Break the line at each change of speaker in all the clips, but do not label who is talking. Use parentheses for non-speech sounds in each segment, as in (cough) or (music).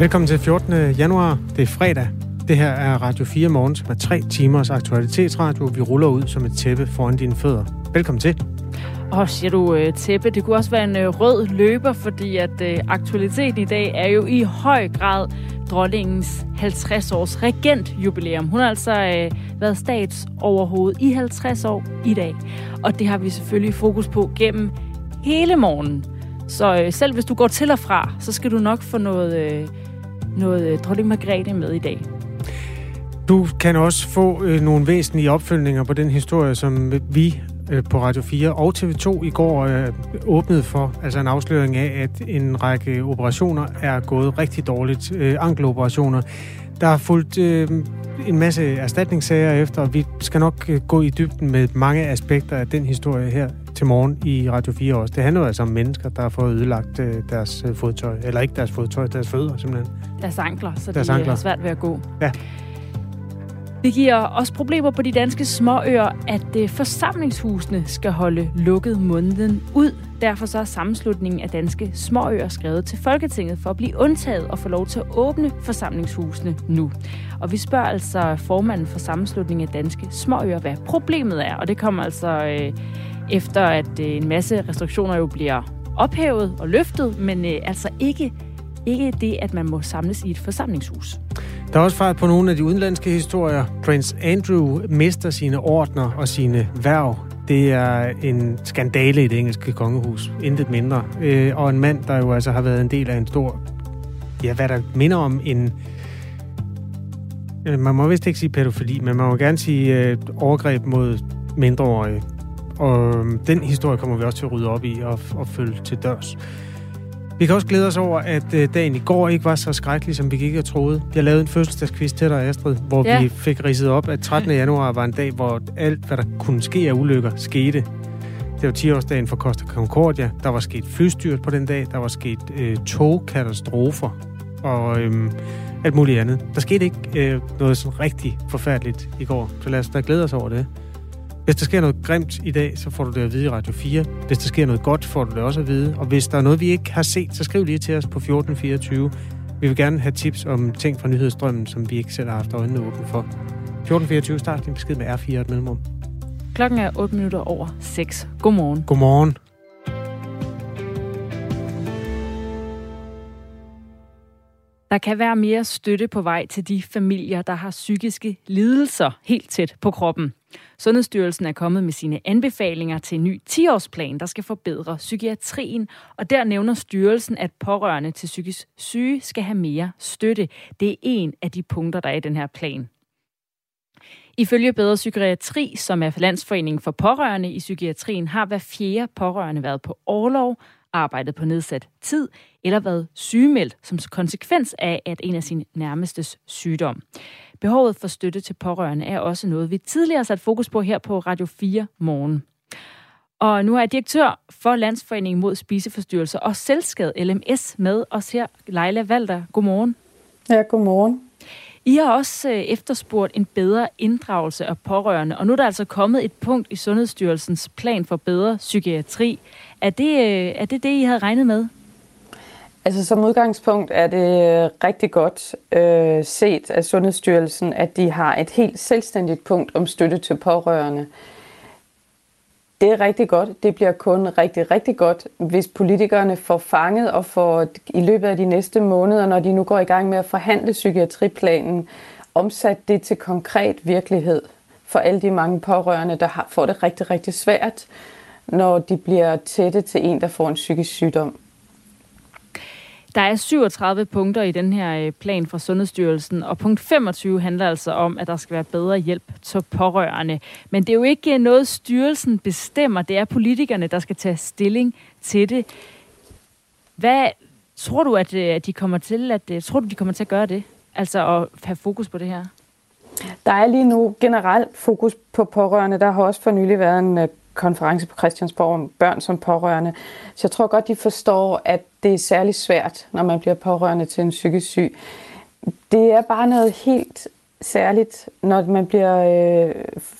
Velkommen til 14. januar. Det er fredag. Det her er Radio 4 Morgen, som er tre timers aktualitetsradio. Vi ruller ud som et tæppe foran dine fødder. Velkommen til.
Og siger du øh, tæppe, det kunne også være en øh, rød løber, fordi at øh, aktualiteten i dag er jo i høj grad dronningens 50-års regentjubilæum. Hun har altså øh, været statsoverhoved i 50 år i dag, og det har vi selvfølgelig fokus på gennem hele morgen. Så øh, selv hvis du går til og fra, så skal du nok få noget, øh, noget øh, dronning Margrethe med i dag.
Du kan også få øh, nogle væsentlige opfølgninger på den historie, som vi øh, på Radio 4 og TV2 i går øh, åbnede for, altså en afsløring af, at en række operationer er gået rigtig dårligt. Øh, ankeloperationer. Der har fulgt øh, en masse erstatningssager efter, og vi skal nok øh, gå i dybden med mange aspekter af den historie her til morgen i Radio 4 også. Det handler jo altså om mennesker, der har fået ødelagt øh, deres øh, fodtøj. Eller ikke deres fodtøj, deres fødder simpelthen.
Deres ankler, så
Deres
de
ankler.
er svært ved at gå.
Ja.
Det giver også problemer på de danske småøer, at øh, forsamlingshusene skal holde lukket måneden ud. Derfor så er sammenslutningen af danske småøer skrevet til Folketinget for at blive undtaget og få lov til at åbne forsamlingshusene nu. Og vi spørger altså formanden for sammenslutningen af danske småøer, hvad problemet er. Og det kommer altså øh, efter, at øh, en masse restriktioner jo bliver ophævet og løftet, men øh, altså ikke, ikke det, at man må samles i et forsamlingshus.
Der er også fart på nogle af de udenlandske historier. Prince Andrew mister sine ordner og sine værv. Det er en skandale i det engelske kongehus. Intet mindre. Øh, og en mand, der jo altså har været en del af en stor... Ja, hvad der minder om en... Øh, man må vist ikke sige pædofili, men man må gerne sige øh, overgreb mod mindreårige. Og øh, den historie kommer vi også til at rydde op i og, og følge til dørs. Vi kan også glæde os over, at øh, dagen i går ikke var så skrækkelig, som vi gik og troede. Jeg lavede en fødselsdagsquiz til dig, Astrid, hvor
ja.
vi fik ridset op, at 13. januar var en dag, hvor alt, hvad der kunne ske af ulykker, skete. Det var 10-årsdagen for Costa Concordia. Der var sket flystyrt på den dag. Der var sket øh, togkatastrofer og øh, alt muligt andet. Der skete ikke øh, noget sådan rigtig forfærdeligt i går, så lad os da glæde os over det. Hvis der sker noget grimt i dag, så får du det at vide i Radio 4. Hvis der sker noget godt, får du det også at vide. Og hvis der er noget, vi ikke har set, så skriv lige til os på 1424. Vi vil gerne have tips om ting fra nyhedsstrømmen, som vi ikke selv har haft øjnene åbne for. 1424, start din besked med R4 og et mellemrum.
Klokken er 8 minutter over 6. Godmorgen.
Godmorgen.
Der kan være mere støtte på vej til de familier, der har psykiske lidelser helt tæt på kroppen. Sundhedsstyrelsen er kommet med sine anbefalinger til en ny 10-årsplan, der skal forbedre psykiatrien. Og der nævner styrelsen, at pårørende til psykisk syge skal have mere støtte. Det er en af de punkter, der er i den her plan. Ifølge Bedre Psykiatri, som er Landsforeningen for Pårørende i psykiatrien, har hver fjerde pårørende været på overlov, arbejdet på nedsat tid eller været sygemeldt som konsekvens af, at en af sine nærmestes sygdom. Behovet for støtte til pårørende er også noget, vi tidligere har sat fokus på her på Radio 4 morgen. Og nu er direktør for Landsforeningen mod spiseforstyrrelser og selvskade LMS med os her, Leila Valder. Godmorgen.
Ja, godmorgen.
I har også øh, efterspurgt en bedre inddragelse af pårørende, og nu er der altså kommet et punkt i Sundhedsstyrelsens plan for bedre psykiatri. Er det øh, er det, det, I havde regnet med?
Altså som udgangspunkt er det øh, rigtig godt øh, set af Sundhedsstyrelsen, at de har et helt selvstændigt punkt om støtte til pårørende. Det er rigtig godt. Det bliver kun rigtig, rigtig godt, hvis politikerne får fanget og får i løbet af de næste måneder, når de nu går i gang med at forhandle psykiatriplanen, omsat det til konkret virkelighed for alle de mange pårørende, der har, får det rigtig, rigtig svært, når de bliver tætte til en, der får en psykisk sygdom.
Der er 37 punkter i den her øh, plan fra Sundhedsstyrelsen, og punkt 25 handler altså om, at der skal være bedre hjælp til pårørende. Men det er jo ikke noget, styrelsen bestemmer. Det er politikerne, der skal tage stilling til det. Hvad tror du, at øh, de kommer til at, øh, tror du, de kommer til at gøre det? Altså at have fokus på det her?
Der er lige nu generelt fokus på pårørende. Der har også for nylig været en øh, konference på Christiansborg om børn som pårørende. Så jeg tror godt, de forstår, at det er særlig svært, når man bliver pårørende til en psykisk syg. Det er bare noget helt særligt, når man bliver øh,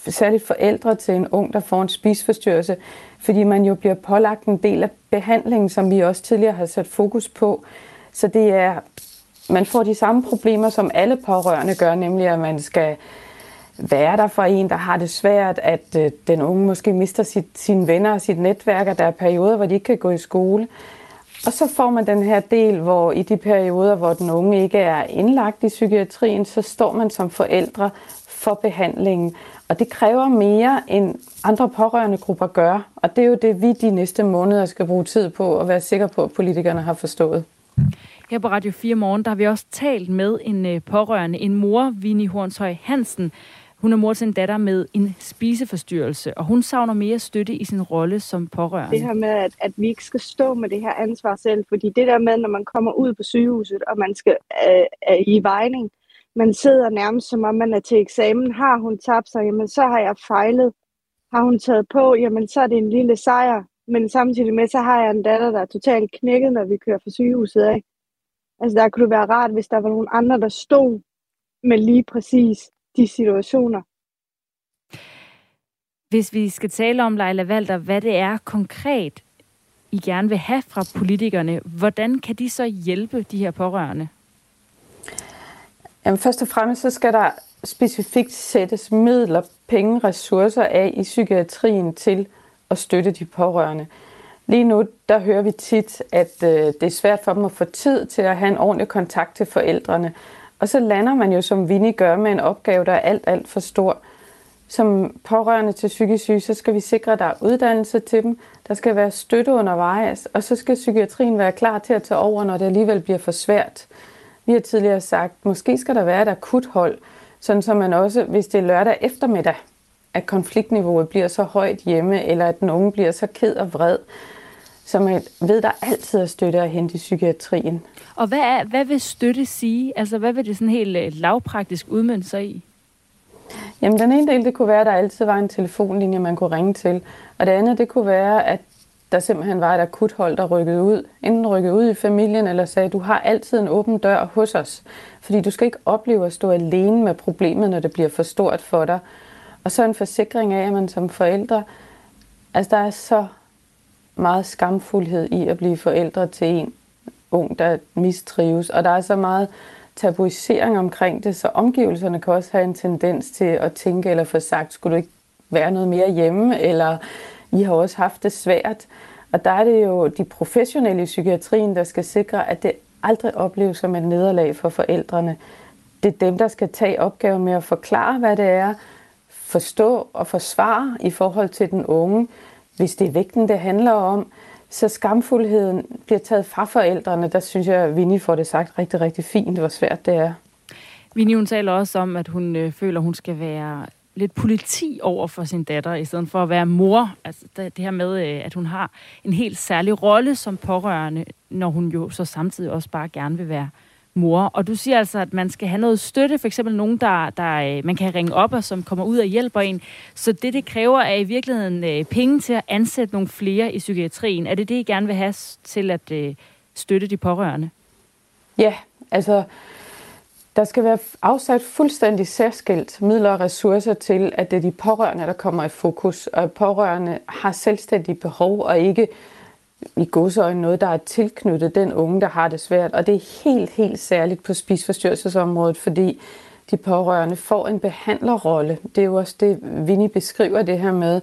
særligt forældre til en ung, der får en spisforstyrrelse, fordi man jo bliver pålagt en del af behandlingen, som vi også tidligere har sat fokus på. Så det er man får de samme problemer, som alle pårørende gør, nemlig at man skal være der for en, der har det svært, at øh, den unge måske mister sit, sine venner og sit netværk, og der er perioder, hvor de ikke kan gå i skole. Og så får man den her del, hvor i de perioder, hvor den unge ikke er indlagt i psykiatrien, så står man som forældre for behandlingen. Og det kræver mere, end andre pårørende grupper gør. Og det er jo det, vi de næste måneder skal bruge tid på at være sikre på, at politikerne har forstået.
Her på Radio 4 Morgen, der har vi også talt med en øh, pårørende, en mor, Vinnie Hornshøj Hansen. Hun er mor til en datter med en spiseforstyrrelse, og hun savner mere støtte i sin rolle som pårørende.
Det her med, at, at vi ikke skal stå med det her ansvar selv, fordi det der med, når man kommer ud på sygehuset, og man skal øh, øh, i vejning, man sidder nærmest som om man er til eksamen. Har hun tabt sig, jamen så har jeg fejlet. Har hun taget på, jamen så er det en lille sejr. Men samtidig med, så har jeg en datter, der er totalt knækket, når vi kører fra sygehuset af. Altså der kunne det være rart, hvis der var nogle andre, der stod med lige præcis de situationer.
Hvis vi skal tale om, Leila Valter, hvad det er konkret, I gerne vil have fra politikerne, hvordan kan de så hjælpe de her pårørende?
Jamen, først og fremmest så skal der specifikt sættes midler, penge, ressourcer af i psykiatrien til at støtte de pårørende. Lige nu, der hører vi tit, at øh, det er svært for dem at få tid til at have en ordentlig kontakt til forældrene. Og så lander man jo, som Vinnie gør, med en opgave, der er alt, alt for stor. Som pårørende til psykisk syge, så skal vi sikre, at der er uddannelse til dem. Der skal være støtte undervejs, og så skal psykiatrien være klar til at tage over, når det alligevel bliver for svært. Vi har tidligere sagt, at måske skal der være et akuthold, sådan så man også, hvis det er lørdag eftermiddag, at konfliktniveauet bliver så højt hjemme, eller at den unge bliver så ked og vred, så man ved, der altid er støtte at hente i psykiatrien.
Og hvad, er, hvad vil støtte sige? Altså, hvad vil det sådan helt øh, lavpraktisk udmønte sig i?
Jamen, den ene del, det kunne være, at der altid var en telefonlinje, man kunne ringe til. Og det andet, det kunne være, at der simpelthen var et akuthold, der rykkede ud. Enten rykkede ud i familien, eller sagde, du har altid en åben dør hos os. Fordi du skal ikke opleve at stå alene med problemet, når det bliver for stort for dig. Og så en forsikring af, at man som forældre, altså der er så meget skamfuldhed i at blive forældre til en ung, der mistrives. Og der er så meget tabuisering omkring det, så omgivelserne kan også have en tendens til at tænke eller få sagt, skulle du ikke være noget mere hjemme, eller I har også haft det svært. Og der er det jo de professionelle i psykiatrien, der skal sikre, at det aldrig opleves som et nederlag for forældrene. Det er dem, der skal tage opgaven med at forklare, hvad det er, forstå og forsvare i forhold til den unge, hvis det er vægten, det handler om, så skamfuldheden bliver taget fra forældrene. Der synes jeg, at Vinnie får det sagt rigtig, rigtig fint, hvor svært det er.
Vinnie, hun taler også om, at hun øh, føler, hun skal være lidt politi over for sin datter, i stedet for at være mor. Altså det, her med, øh, at hun har en helt særlig rolle som pårørende, når hun jo så samtidig også bare gerne vil være mor. Og du siger altså, at man skal have noget støtte, for eksempel nogen, der, der øh, man kan ringe op og som kommer ud og hjælper en. Så det, det kræver, er i virkeligheden øh, penge til at ansætte nogle flere i psykiatrien. Er det det, I gerne vil have til at øh, støtte de pårørende?
Ja, altså der skal være afsat fuldstændig særskilt midler og ressourcer til, at det er de pårørende, der kommer i fokus. Og pårørende har selvstændige behov og ikke i godsøjne noget, der er tilknyttet den unge, der har det svært. Og det er helt, helt særligt på spisforstyrrelsesområdet, fordi de pårørende får en behandlerrolle. Det er jo også det, Vinnie beskriver det her med.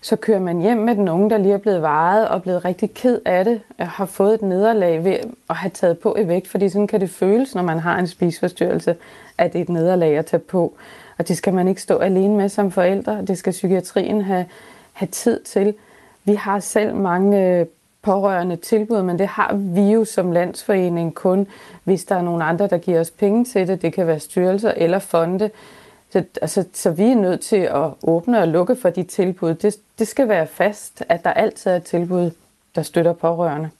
Så kører man hjem med den unge, der lige er blevet vejet og blevet rigtig ked af det, og har fået et nederlag ved at have taget på i vægt, fordi sådan kan det føles, når man har en spisforstyrrelse, at det er et nederlag at tage på. Og det skal man ikke stå alene med som forældre. Det skal psykiatrien have, have tid til. Vi har selv mange øh, pårørende tilbud, men det har vi jo som landsforening kun, hvis der er nogen andre, der giver os penge til det. Det kan være styrelser eller fonde. Så, altså, så vi er nødt til at åbne og lukke for de tilbud. Det, det skal være fast, at der altid er tilbud, der støtter pårørende.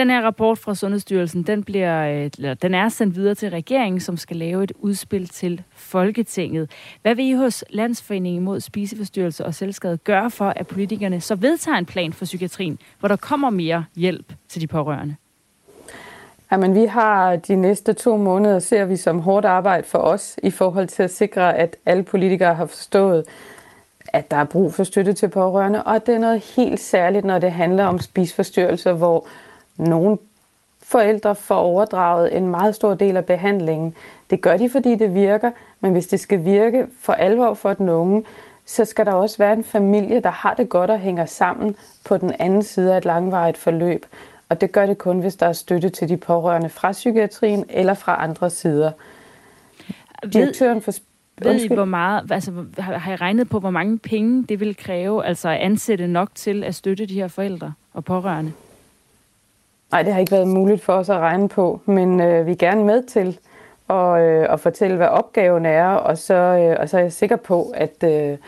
Den her rapport fra Sundhedsstyrelsen, den, bliver, øh, eller, den er sendt videre til regeringen, som skal lave et udspil til Folketinget. Hvad vil I hos Landsforeningen mod spiseforstyrrelse og selvskade gøre for, at politikerne så vedtager en plan for psykiatrien, hvor der kommer mere hjælp til de pårørende?
Jamen, vi har de næste to måneder, ser vi som hårdt arbejde for os i forhold til at sikre, at alle politikere har forstået, at der er brug for støtte til pårørende, og at det er noget helt særligt, når det handler om spisforstyrrelser, hvor nogle forældre får overdraget en meget stor del af behandlingen. Det gør de, fordi det virker, men hvis det skal virke for alvor for den unge, så skal der også være en familie, der har det godt og hænger sammen på den anden side af et langvarigt forløb. Og det gør det kun, hvis der er støtte til de pårørende fra psykiatrien eller fra andre sider.
Direktøren for ved I, hvor meget, altså, har I regnet på, hvor mange penge det vil kræve, altså at ansætte nok til at støtte de her forældre og pårørende?
Nej, det har ikke været muligt for os at regne på, men øh, vi er gerne med til at, øh, at fortælle, hvad opgaven er, og så, øh, og så er jeg sikker på, at, øh,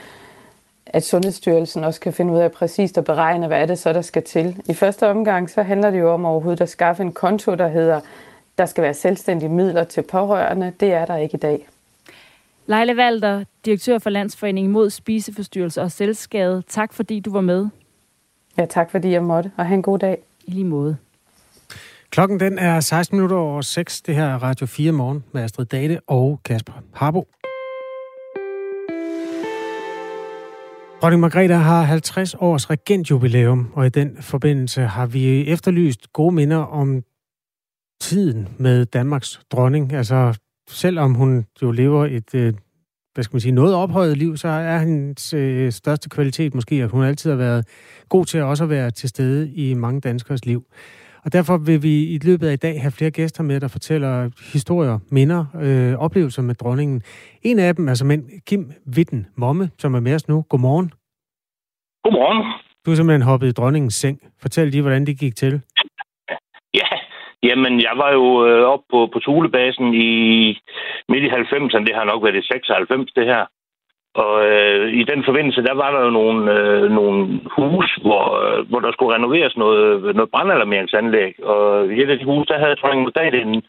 at Sundhedsstyrelsen også kan finde ud af præcist at beregne, hvad er det så, der skal til. I første omgang, så handler det jo om overhovedet at skaffe en konto, der hedder, der skal være selvstændige midler til pårørende. Det er der ikke i dag.
Leila Valter, direktør for Landsforeningen mod spiseforstyrrelse og selvskade. Tak fordi du var med.
Ja, tak fordi jeg måtte, og have en god dag.
I lige måde.
Klokken den er 16 minutter over 6. Det her er Radio 4 morgen med Astrid Date og Kasper Harbo. Dronning Margrethe har 50 års regentjubilæum, og i den forbindelse har vi efterlyst gode minder om tiden med Danmarks dronning. Altså selvom hun jo lever et, øh, hvad skal man sige, noget ophøjet liv, så er hendes øh, største kvalitet måske, at hun altid har været god til at også at være til stede i mange danskers liv. Og derfor vil vi i løbet af i dag have flere gæster med, der fortæller historier, minder, øh, oplevelser med dronningen. En af dem er som Kim Witten Momme, som er med os nu. Godmorgen.
Godmorgen.
Du er simpelthen hoppet i dronningens seng. Fortæl lige, hvordan det gik til.
Ja, Jamen, jeg var jo øh, oppe på, på Tulebasen i midt i 90'erne. Det har nok været i 96, det her. Og øh, i den forbindelse, der var der jo nogle, øh, nogle hus, hvor, øh, hvor der skulle renoveres noget, noget brandalarmeringsanlæg. Og i et af de hus, der havde dronning Margrethe en,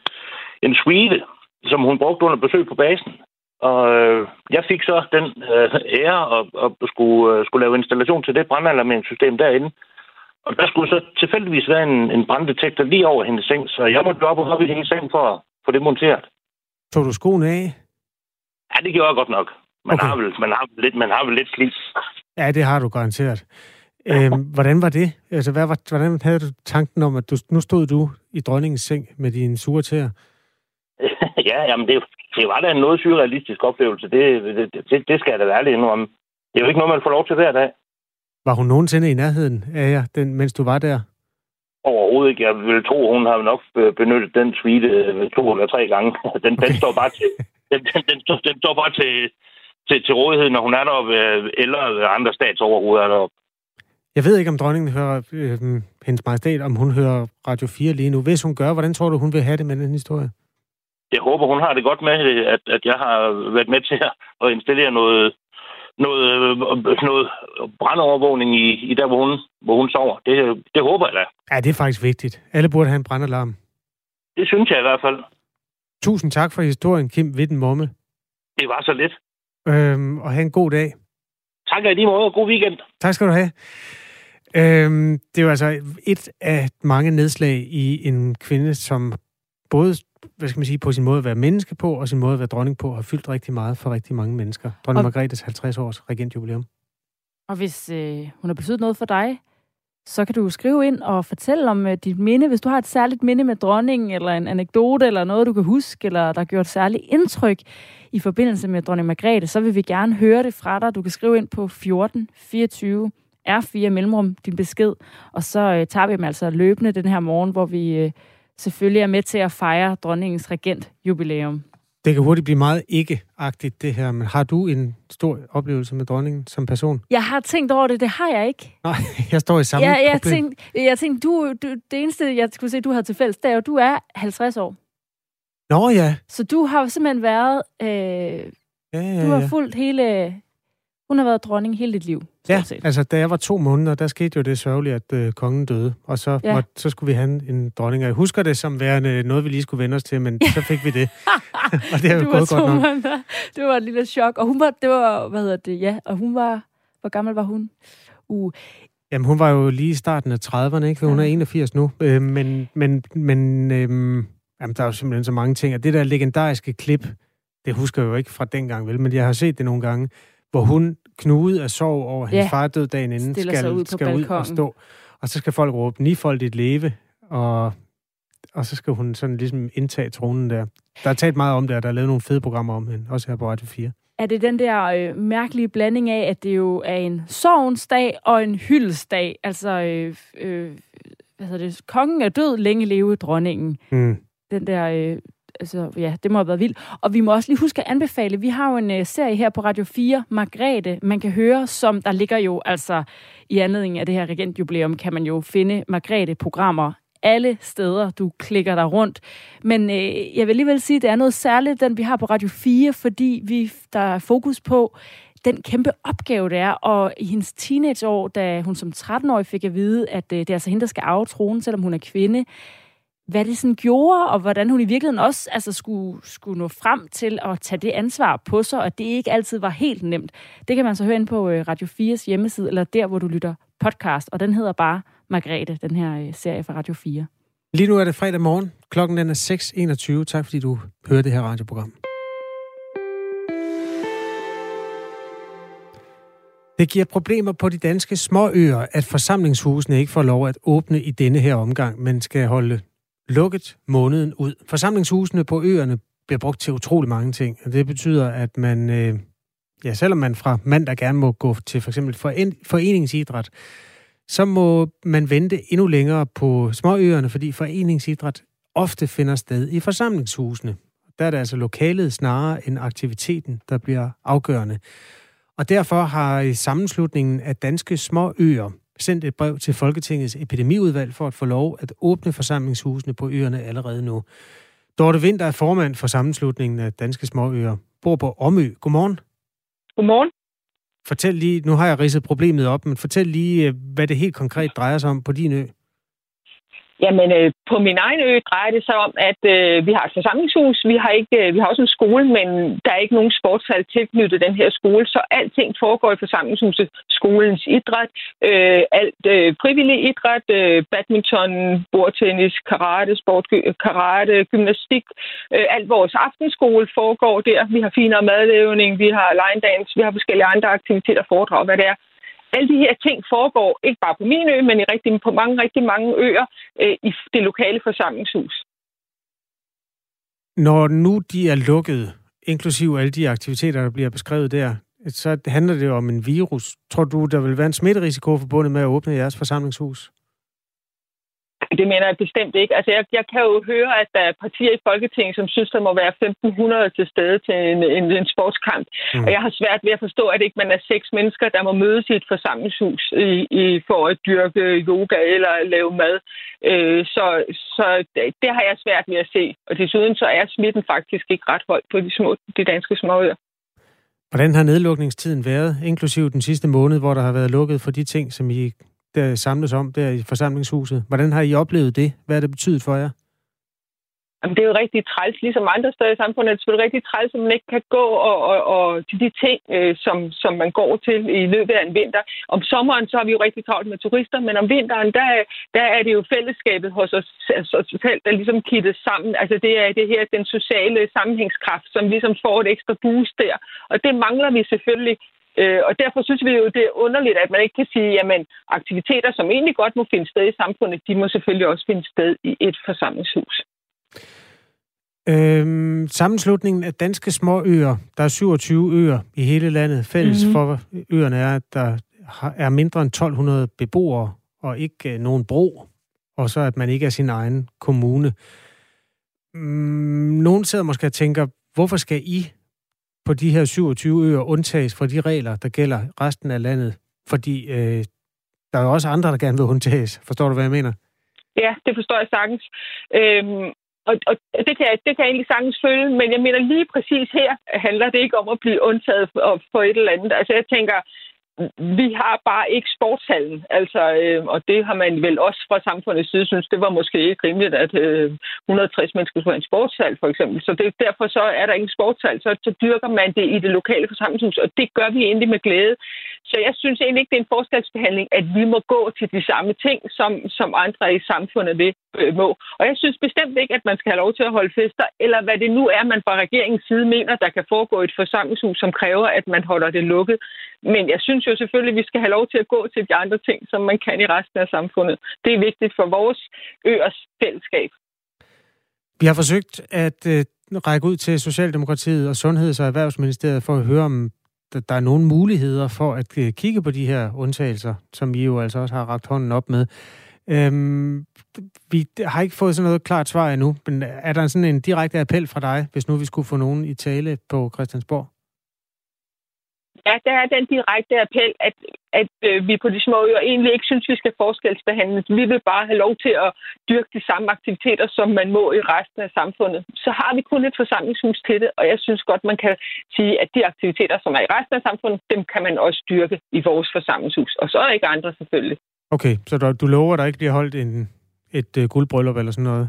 en suite, som hun brugte under besøg på basen. Og øh, jeg fik så den øh, ære at, at skulle, øh, skulle lave installation til det brandalarmeringssystem derinde. Og der skulle så tilfældigvis være en, en branddetektor lige over hendes seng, så jeg måtte op og hoppe i hendes seng for at få det monteret.
Tog du skoene af?
Ja, det gjorde jeg godt nok. Man, okay. har, vel, man, har, lidt, man har vel lidt slidt.
Ja, det har du garanteret. Øhm, hvordan var det? Altså, hvad var, hvordan havde du tanken om, at du, nu stod du i dronningens seng med dine sure tæer?
ja, jamen det, det var da en noget surrealistisk oplevelse. Det, det, det, det skal jeg da være ærlig om. Det er jo ikke noget, man får lov til hver dag.
Var hun nogensinde i nærheden af jer, den, mens du var der?
Overhovedet ikke. Jeg vil tro, hun har nok benyttet den suite øh, to eller tre gange. Den, okay. den står bare til, den, den, den, den står bare til, til, til rådighed, når hun er deroppe, øh, eller andre statsoverhoveder er deroppe.
Jeg ved ikke, om dronningen hører øh, hendes majestæt, om hun hører Radio 4 lige nu. Hvis hun gør, hvordan tror du, hun vil have det med den historie?
Jeg håber, hun har det godt med, at, at jeg har været med til at installere noget, noget, øh, noget brandovervågning i, i der, hvor hun, hvor hun sover. Det, det håber jeg da.
Ja, det er faktisk vigtigt. Alle burde have en brandalarm.
Det synes jeg i hvert fald.
Tusind tak for historien, Kim Witten Momme.
Det var så lidt.
Øhm, og have en god dag.
Tak i lige måde, og god weekend.
Tak skal du have. Øhm, det er jo altså et af mange nedslag i en kvinde, som både hvad skal man sige, på sin måde at være menneske på, og sin måde at være dronning på, har fyldt rigtig meget for rigtig mange mennesker. Dronning og... Margrethes 50 års regentjubilæum.
Og hvis øh, hun har betydet noget for dig, så kan du skrive ind og fortælle om øh, dit minde. Hvis du har et særligt minde med dronningen, eller en anekdote, eller noget, du kan huske, eller der har gjort særligt indtryk i forbindelse med dronning Margrethe, så vil vi gerne høre det fra dig. Du kan skrive ind på 1424 R4 mellemrum din besked, og så øh, tager vi dem altså løbende den her morgen, hvor vi øh, selvfølgelig er med til at fejre dronningens regentjubilæum.
Det kan hurtigt blive meget ikke-agtigt, det her, men har du en stor oplevelse med dronningen som person?
Jeg har tænkt over det, det har jeg ikke.
Nej, (laughs) jeg står i samme
ja, jeg
problem.
Tænkte, jeg tænkte, du, du, det eneste, jeg skulle se, du har til fælles, det er jo, du er 50 år.
Nå ja.
Så du har simpelthen været, øh, ja, ja, du har ja. fulgt hele, hun har været dronning hele dit liv.
Ja, set. altså da jeg var to måneder, der skete jo det sørgelige, at øh, kongen døde. Og så, ja. måtte, så skulle vi have en, dronning. Og jeg husker det som værende noget, vi lige skulle vende os til, men så fik vi det. (laughs) og det har jo gået godt nok. Måneder.
Det var et lille chok. Og hun var, det var, hvad hedder det, ja, og hun var, hvor gammel var hun? Uh.
Jamen, hun var jo lige i starten af 30'erne, ikke? Hun er 81 nu. Øh, men men, men øh, jamen, der er jo simpelthen så mange ting. Og det der legendariske klip, det husker jeg jo ikke fra dengang, vel? Men jeg har set det nogle gange, hvor hun knude af sorg over, at hendes ja. far død dagen inden, skal, ud, skal ud og stå. Og så skal folk råbe, nifoldigt leve. Og, og så skal hun sådan ligesom indtage tronen der. Der er talt meget om det, og der er lavet nogle fede programmer om hende, også her på Radio 4.
Er det den der øh, mærkelige blanding af, at det jo er en sovensdag og en hyldesdag? Altså, øh, øh, hvad hedder det? Kongen er død, længe leve dronningen. Mm. Den der øh, altså, ja, det må have været vildt. Og vi må også lige huske at anbefale, vi har jo en øh, serie her på Radio 4, Margrethe, man kan høre, som der ligger jo altså i anledning af det her regentjubilæum, kan man jo finde Margrethe-programmer alle steder, du klikker der rundt. Men øh, jeg vil alligevel sige, at det er noget særligt, den vi har på Radio 4, fordi vi, der er fokus på den kæmpe opgave, det er. Og i hendes teenageår, da hun som 13-årig fik at vide, at øh, det er altså hende, der skal arve tronen, selvom hun er kvinde, hvad det sådan gjorde, og hvordan hun i virkeligheden også altså, skulle, skulle nå frem til at tage det ansvar på sig, og det ikke altid var helt nemt. Det kan man så høre ind på øh, Radio 4's hjemmeside, eller der, hvor du lytter podcast, og den hedder bare Margrethe, den her øh, serie fra Radio 4.
Lige nu er det fredag morgen. Klokken den er 6.21. Tak fordi du hører det her radioprogram. Det giver problemer på de danske småøer, at forsamlingshusene ikke får lov at åbne i denne her omgang, men skal holde lukket måneden ud. Forsamlingshusene på øerne bliver brugt til utrolig mange ting, og det betyder, at man, øh, ja, selvom man fra mandag gerne må gå til for eksempel foreningsidræt, så må man vente endnu længere på småøerne, fordi foreningsidræt ofte finder sted i forsamlingshusene. Der er det altså lokalet snarere end aktiviteten, der bliver afgørende. Og derfor har sammenslutningen af danske småøer sendt et brev til Folketingets epidemiudvalg for at få lov at åbne forsamlingshusene på øerne allerede nu. Dorte Vinter er formand for sammenslutningen af danske småøer, bor på Omø. Godmorgen.
Godmorgen.
Fortæl lige, nu har jeg ridset problemet op, men fortæl lige, øh, hvad det helt konkret drejer sig om på din ø.
Jamen, øh, på min egen ø drejer det sig om, at øh, vi har et forsamlingshus. Vi har, ikke, øh, vi har også en skole, men der er ikke nogen sportshal tilknyttet den her skole, så alting foregår i forsamlingshuset. Skolens idræt, øh, alt øh, frivillig idræt, øh, badminton, bordtennis, karate, sport, karate, gymnastik. Øh, alt vores aftenskole foregår der. Vi har finere madlavning, vi har line dance, vi har forskellige andre aktiviteter, foredrag, hvad det er alle de her ting foregår ikke bare på min ø, men i rigtig, på mange, rigtig mange øer øh, i det lokale forsamlingshus.
Når nu de er lukket, inklusive alle de aktiviteter, der bliver beskrevet der, så handler det om en virus. Tror du, der vil være en smitterisiko forbundet med at åbne jeres forsamlingshus?
Det mener jeg bestemt ikke. Altså, jeg, jeg kan jo høre, at der er partier i Folketinget, som synes, der må være 1.500 til stede til en, en, en sportskamp. Mm. Og jeg har svært ved at forstå, at ikke man er seks mennesker, der må mødes i et forsamlingshus i, i, for at dyrke yoga eller lave mad. Øh, så så det, det har jeg svært ved at se. Og desuden så er smitten faktisk ikke ret højt på de, små, de danske småøer.
Hvordan har nedlukningstiden været, inklusiv den sidste måned, hvor der har været lukket for de ting, som I der samles om der i forsamlingshuset. Hvordan har I oplevet det? Hvad har det betydet for jer?
Jamen, det er jo rigtig træls, ligesom andre steder i samfundet. Det er selvfølgelig rigtig træls, at man ikke kan gå og, og, og til de ting, øh, som, som man går til i løbet af en vinter. Om sommeren, så har vi jo rigtig travlt med turister, men om vinteren, der, der er det jo fællesskabet hos os, altså, selv, der ligesom kittes sammen. Altså, det er det her, den sociale sammenhængskraft, som ligesom får et ekstra boost der. Og det mangler vi selvfølgelig Øh, og derfor synes vi jo, det er underligt, at man ikke kan sige, at aktiviteter, som egentlig godt må finde sted i samfundet, de må selvfølgelig også finde sted i et forsamlingshus.
Øhm, sammenslutningen af danske småøer, der er 27 øer i hele landet. Fælles mm-hmm. for øerne er, at der er mindre end 1200 beboere og ikke øh, nogen bro, og så at man ikke er sin egen kommune. Mm, nogen sidder måske og tænker, hvorfor skal I på de her 27 øer undtages fra de regler, der gælder resten af landet? Fordi øh, der er jo også andre, der gerne vil undtages. Forstår du, hvad jeg mener?
Ja, det forstår jeg sagtens. Øhm, og, og det, kan jeg, det kan jeg egentlig sagtens følge, men jeg mener lige præcis her handler det ikke om at blive undtaget for, for et eller andet. Altså jeg tænker, vi har bare ikke sportshallen, altså, øh, og det har man vel også fra samfundets side synes, det var måske ikke rimeligt, at øh, 160 mennesker skulle have en sportshal, for eksempel. Så det, derfor så er der ikke en sportshal, så, så dyrker man det i det lokale forsamlingshus, og det gør vi egentlig med glæde. Så jeg synes egentlig ikke, det er en forskelsbehandling, at vi må gå til de samme ting, som, som andre i samfundet vil, øh, må. Og jeg synes bestemt ikke, at man skal have lov til at holde fester, eller hvad det nu er, man fra regeringens side mener, der kan foregå i et forsamlingshus, som kræver, at man holder det lukket. Men jeg synes jo selvfølgelig, at vi skal have lov til at gå til de andre ting, som man kan i resten af samfundet. Det er vigtigt for vores øers fællesskab.
Vi har forsøgt at øh, række ud til Socialdemokratiet og Sundheds- og Erhvervsministeriet for at høre, om der er nogle muligheder for at øh, kigge på de her undtagelser, som I jo altså også har ragt hånden op med. Øhm, vi har ikke fået sådan noget klart svar endnu, men er der sådan en direkte appel fra dig, hvis nu vi skulle få nogen i tale på Christiansborg?
Ja, der er den direkte appel, at, at øh, vi på de små øer egentlig ikke synes, vi skal forskelsbehandles. Vi vil bare have lov til at dyrke de samme aktiviteter, som man må i resten af samfundet. Så har vi kun et forsamlingshus til det, og jeg synes godt, man kan sige, at de aktiviteter, som er i resten af samfundet, dem kan man også dyrke i vores forsamlingshus. Og så er ikke andre selvfølgelig.
Okay, så du, du lover, at der ikke bliver holdt en, et uh, guldbryllup eller sådan noget?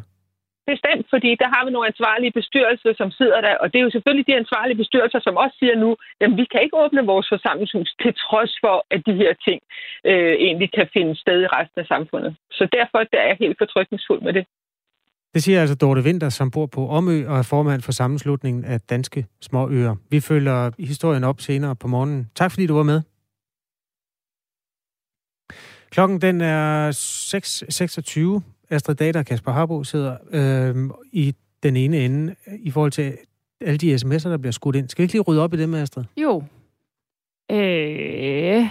Bestemt, fordi der har vi nogle ansvarlige bestyrelser, som sidder der, og det er jo selvfølgelig de ansvarlige bestyrelser, som også siger nu, at vi kan ikke åbne vores forsamlingshus, til trods for, at de her ting øh, egentlig kan finde sted i resten af samfundet. Så derfor der er jeg helt fortrykningsfuld med det.
Det siger altså Dorte Vinter, som bor på Omø og er formand for sammenslutningen af Danske Småøer. Vi følger historien op senere på morgenen. Tak fordi du var med. Klokken den er 6.26. Astrid Data og Kasper Harbo sidder øh, i den ene ende i forhold til alle de sms'er, der bliver skudt ind. Skal vi ikke lige rydde op i det med, Astrid?
Jo. Øh...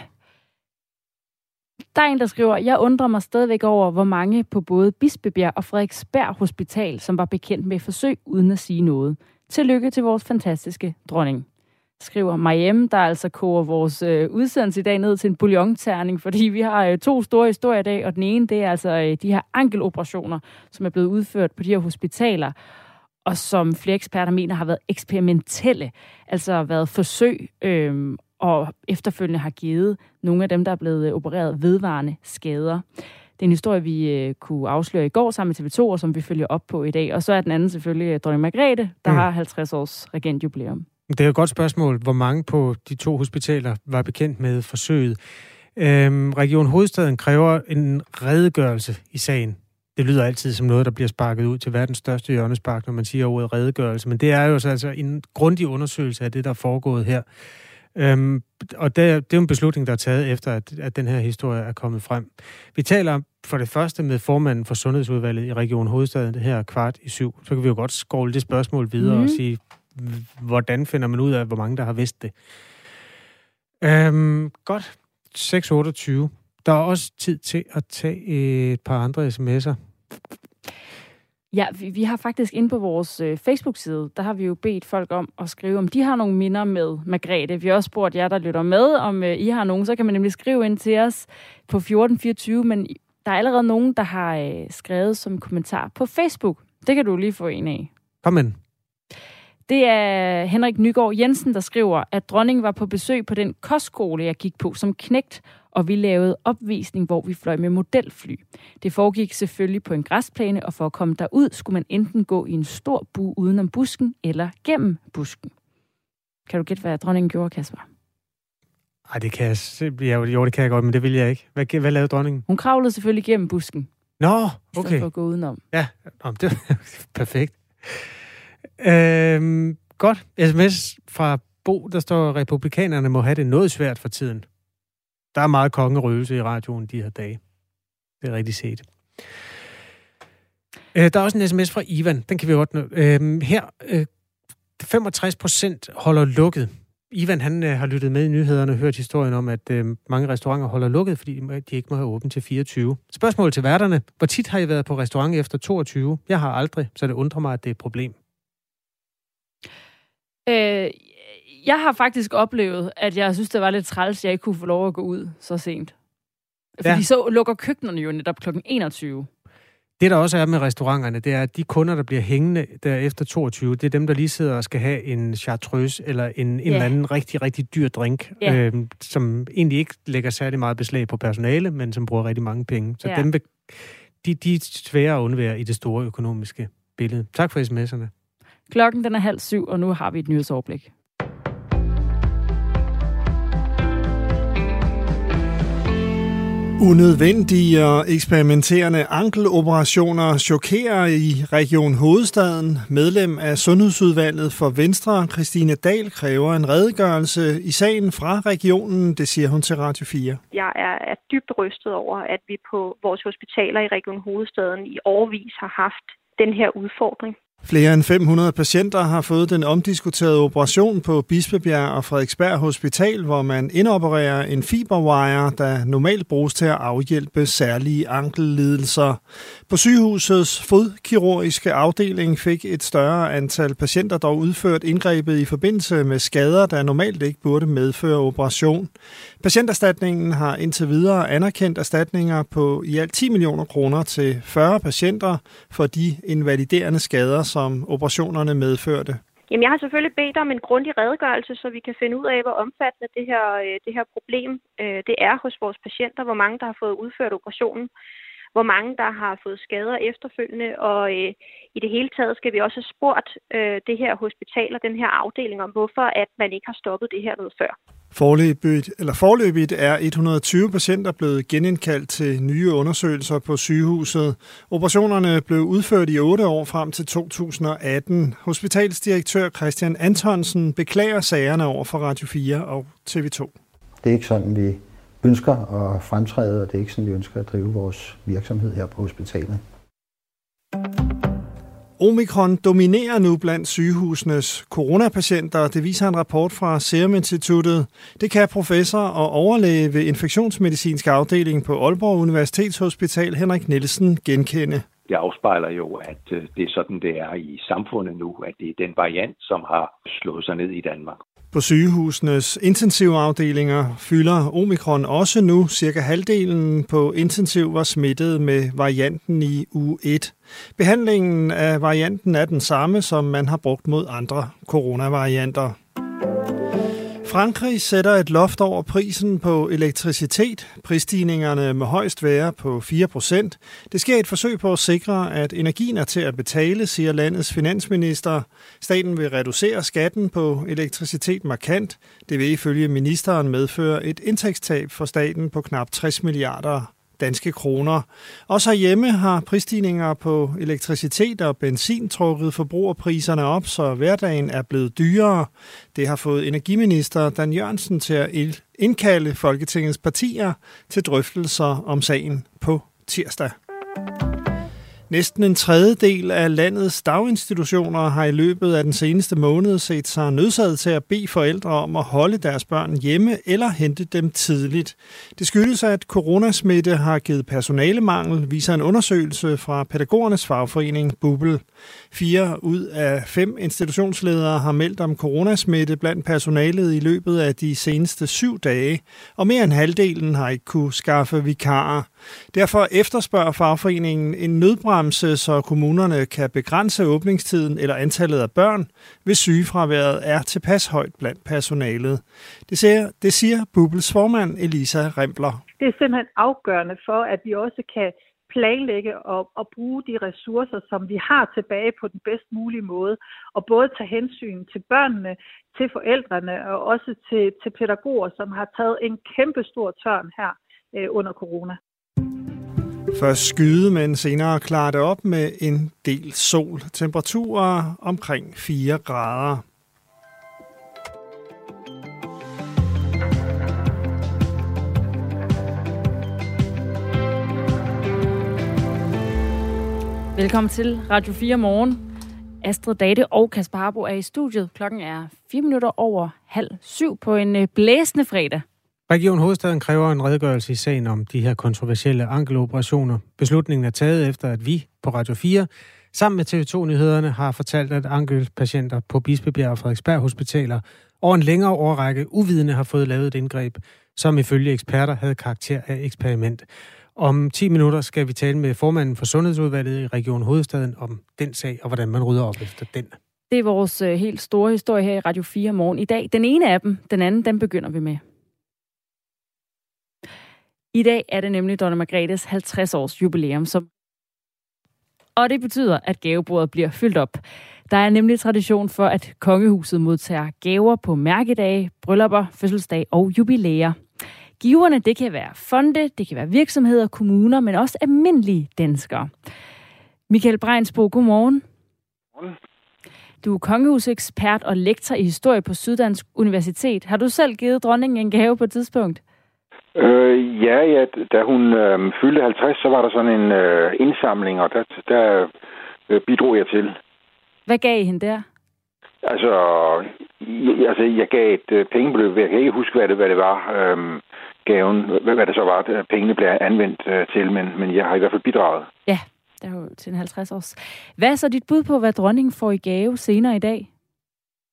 Der er en, der skriver, jeg undrer mig stadigvæk over, hvor mange på både Bispebjerg og Frederiksberg Hospital, som var bekendt med forsøg uden at sige noget. Tillykke til vores fantastiske dronning skriver Mariem, der altså koger vores øh, udsendelse i dag ned til en bouillonterning, fordi vi har øh, to store historier i dag, og den ene, det er altså øh, de her ankeloperationer, som er blevet udført på de her hospitaler, og som flere eksperter mener har været eksperimentelle, altså været forsøg, øh, og efterfølgende har givet nogle af dem, der er blevet øh, opereret vedvarende skader. Det er en historie, vi øh, kunne afsløre i går sammen med TV2, og som vi følger op på i dag. Og så er den anden selvfølgelig øh, dronning Margrethe, der mm. har 50 års regentjubilæum.
Det er et godt spørgsmål, hvor mange på de to hospitaler var bekendt med forsøget. Øhm, Region Hovedstaden kræver en redegørelse i sagen. Det lyder altid som noget, der bliver sparket ud til verdens største hjørnespark, når man siger ordet redegørelse. Men det er jo altså en grundig undersøgelse af det, der er foregået her. Øhm, og det, det er jo en beslutning, der er taget efter, at, at den her historie er kommet frem. Vi taler for det første med formanden for Sundhedsudvalget i Region Hovedstaden, det her kvart i syv. Så kan vi jo godt skåle det spørgsmål videre mm. og sige, hvordan finder man ud af, hvor mange der har vidst det? Øhm, godt. 6.28. Der er også tid til at tage et par andre sms'er.
Ja, vi, vi har faktisk inde på vores øh, Facebook-side, der har vi jo bedt folk om at skrive, om de har nogle minder med Margrethe. Vi har også spurgt jer, der lytter med, om øh, I har nogen. Så kan man nemlig skrive ind til os på 1424, men der er allerede nogen, der har øh, skrevet som kommentar på Facebook. Det kan du lige få en af.
Kom ind.
Det er Henrik Nygaard Jensen, der skriver, at dronningen var på besøg på den kostskole, jeg gik på som knægt, og vi lavede opvisning, hvor vi fløj med modelfly. Det foregik selvfølgelig på en græsplæne, og for at komme derud, skulle man enten gå i en stor bu udenom busken, eller gennem busken. Kan du gætte, hvad dronningen gjorde, Kasper?
Nej, det kan jeg, ja, jo, det kan jeg godt, men det vil jeg ikke. Hvad, hvad lavede dronningen?
Hun kravlede selvfølgelig gennem busken.
Nå, okay.
for at gå udenom.
Ja, det er (laughs) perfekt. Øhm, godt. SMS fra Bo, der står, at republikanerne må have det noget svært for tiden. Der er meget kongerøvelse i radioen de her dage. Det er rigtig set. Øh, der er også en sms fra Ivan. Den kan vi godt nå. Øh, her, øh, 65 procent holder lukket. Ivan han øh, har lyttet med i nyhederne og hørt historien om, at øh, mange restauranter holder lukket, fordi de ikke må have åbent til 24. Spørgsmål til værterne. Hvor tit har I været på restaurant efter 22? Jeg har aldrig, så det undrer mig, at det er et problem.
Øh, jeg har faktisk oplevet, at jeg synes, det var lidt træls, at jeg ikke kunne få lov at gå ud så sent. Fordi ja. så lukker køkkenerne jo netop kl. 21.
Det, der også er med restauranterne, det er, at de kunder, der bliver hængende der efter 22, det er dem, der lige sidder og skal have en chartreuse eller en, en eller anden rigtig, rigtig dyr drink, ja. øh, som egentlig ikke lægger særlig meget beslag på personale, men som bruger rigtig mange penge. Så ja. dem, de, de er svære at undvære i det store økonomiske billede. Tak for sms'erne.
Klokken den er halv syv, og nu har vi et nyhedsoverblik.
Unødvendige og eksperimenterende ankeloperationer chokerer i Region Hovedstaden. Medlem af Sundhedsudvalget for Venstre, Christine Dahl, kræver en redegørelse i sagen fra regionen. Det siger hun til Radio 4.
Jeg er, er dybt rystet over, at vi på vores hospitaler i Region Hovedstaden i årvis har haft den her udfordring.
Flere end 500 patienter har fået den omdiskuterede operation på Bispebjerg og Frederiksberg Hospital, hvor man indopererer en fiberwire, der normalt bruges til at afhjælpe særlige ankellidelser. På sygehusets fodkirurgiske afdeling fik et større antal patienter dog udført indgrebet i forbindelse med skader, der normalt ikke burde medføre operation. Patienterstatningen har indtil videre anerkendt erstatninger på i alt 10 millioner kroner til 40 patienter for de invaliderende skader, som operationerne medførte?
Jamen, jeg har selvfølgelig bedt om en grundig redegørelse, så vi kan finde ud af, hvor omfattende det her, øh, det her problem øh, det er hos vores patienter, hvor mange, der har fået udført operationen, hvor mange, der har fået skader efterfølgende, og øh, i det hele taget skal vi også have spurgt øh, det her hospital og den her afdeling om, hvorfor at man ikke har stoppet det her noget før.
Forløbigt, eller forløbigt er 120 patienter blevet genindkaldt til nye undersøgelser på sygehuset. Operationerne blev udført i 8 år frem til 2018. Hospitalsdirektør Christian Antonsen beklager sagerne over for Radio 4 og TV2.
Det er ikke sådan, vi ønsker at fremtræde, og det er ikke sådan, vi ønsker at drive vores virksomhed her på hospitalet.
Omikron dominerer nu blandt sygehusenes coronapatienter, det viser en rapport fra Serum Instituttet. Det kan professor og overlæge ved infektionsmedicinsk afdeling på Aalborg Universitetshospital Henrik Nielsen genkende.
Det afspejler jo, at øh, det er sådan, det er i samfundet nu, at det er den variant, som har slået sig ned i Danmark.
På sygehusenes intensivafdelinger fylder omikron også nu. Cirka halvdelen på intensiv var smittet med varianten i u 1. Behandlingen af varianten er den samme, som man har brugt mod andre coronavarianter. Frankrig sætter et loft over prisen på elektricitet. Prisstigningerne må højst være på 4% Det sker et forsøg på at sikre, at energien er til at betale, siger landets finansminister. Staten vil reducere skatten på elektricitet markant. Det vil ifølge ministeren medføre et indtægtstab for staten på knap 60 milliarder danske kroner. Også herhjemme har prisstigninger på elektricitet og benzin trukket forbrugerpriserne op, så hverdagen er blevet dyrere. Det har fået energiminister Dan Jørgensen til at indkalde Folketingets partier til drøftelser om sagen på tirsdag. Næsten en tredjedel af landets daginstitutioner har i løbet af den seneste måned set sig nødsaget til at bede forældre om at holde deres børn hjemme eller hente dem tidligt. Det skyldes, at coronasmitte har givet personalemangel, viser en undersøgelse fra pædagogernes fagforening Bubble. Fire ud af fem institutionsledere har meldt om coronasmitte blandt personalet i løbet af de seneste syv dage, og mere end halvdelen har ikke kunne skaffe vikarer. Derfor efterspørger fagforeningen en nødbremse, så kommunerne kan begrænse åbningstiden eller antallet af børn, hvis sygefraværet er tilpas højt blandt personalet. Det siger, det siger Bubbles formand Elisa Rempler.
Det er simpelthen afgørende for, at vi også kan planlægge og, og bruge de ressourcer, som vi har tilbage på den bedst mulige måde, og både tage hensyn til børnene, til forældrene og også til, til pædagoger, som har taget en kæmpe stor tørn her øh, under corona.
Først skyde, men senere klare det op med en del sol. Temperaturer omkring 4 grader.
Velkommen til Radio 4 Morgen. Astrid Date og Kasper Harbo er i studiet. Klokken er 4 minutter over halv syv på en øh, blæsende fredag.
Region Hovedstaden kræver en redegørelse i sagen om de her kontroversielle ankeloperationer. Beslutningen er taget efter, at vi på Radio 4 sammen med TV2-nyhederne har fortalt, at ankelpatienter på Bispebjerg og Frederiksberg Hospitaler over en længere årrække uvidende har fået lavet et indgreb, som ifølge eksperter havde karakter af eksperiment. Om 10 minutter skal vi tale med formanden for Sundhedsudvalget i Region Hovedstaden om den sag og hvordan man rydder op efter den.
Det er vores øh, helt store historie her i Radio 4 morgen i dag. Den ene af dem, den anden, den begynder vi med. I dag er det nemlig dronning Margrethes 50-års jubilæum, som og det betyder, at gavebordet bliver fyldt op. Der er nemlig tradition for, at kongehuset modtager gaver på mærkedage, bryllupper, fødselsdag og jubilæer. Giverne, det kan være fonde, det kan være virksomheder, kommuner, men også almindelige danskere. Michael Breinsbo, godmorgen. Godmorgen. Du er kongehusekspert og lektor i historie på Syddansk Universitet. Har du selv givet dronningen en gave på et tidspunkt?
Øh, ja, ja, da hun øh, fyldte 50, så var der sådan en øh, indsamling, og der, der øh, bidrog jeg til.
Hvad gav I hende der?
Altså, jeg, altså, jeg gav et øh, pengebeløb. Jeg kan ikke huske, hvad det, hvad det var, øhm, gaven, hvad, hvad det så var, at pengene blev anvendt øh, til, men, men jeg har i hvert fald bidraget.
Ja, det er jo til en 50 års. Hvad er så dit bud på, hvad dronningen får i gave senere i dag?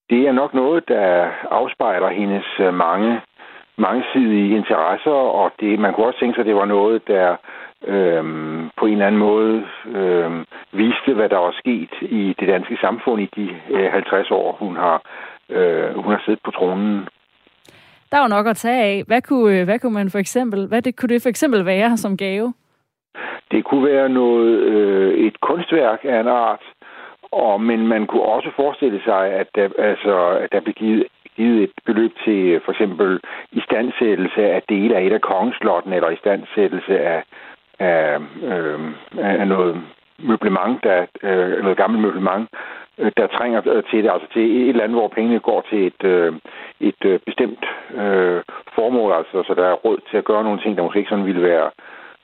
Det er nok noget, der afspejler hendes øh, mange mangesidige interesser, og det, man kunne også tænke sig, at det var noget, der øhm, på en eller anden måde øhm, viste, hvad der var sket i det danske samfund i de øh, 50 år, hun har, øh, hun har siddet på tronen.
Der er jo nok at tage af. Hvad kunne, øh, hvad kunne man for eksempel, hvad det, kunne det for eksempel være som gave?
Det kunne være noget, øh, et kunstværk af en art, og, men man kunne også forestille sig, at der, altså, at der blev givet givet et beløb til øh, for eksempel istandsættelse af dele af et af kongeslotten, eller istandsættelse af, af, øh, af noget møblement, der, øh, noget gammelt møblement, øh, der trænger øh, til det, altså til et eller andet, hvor pengene går til et, øh, et øh, bestemt øh, formål, altså så der er råd til at gøre nogle ting, der måske ikke sådan ville være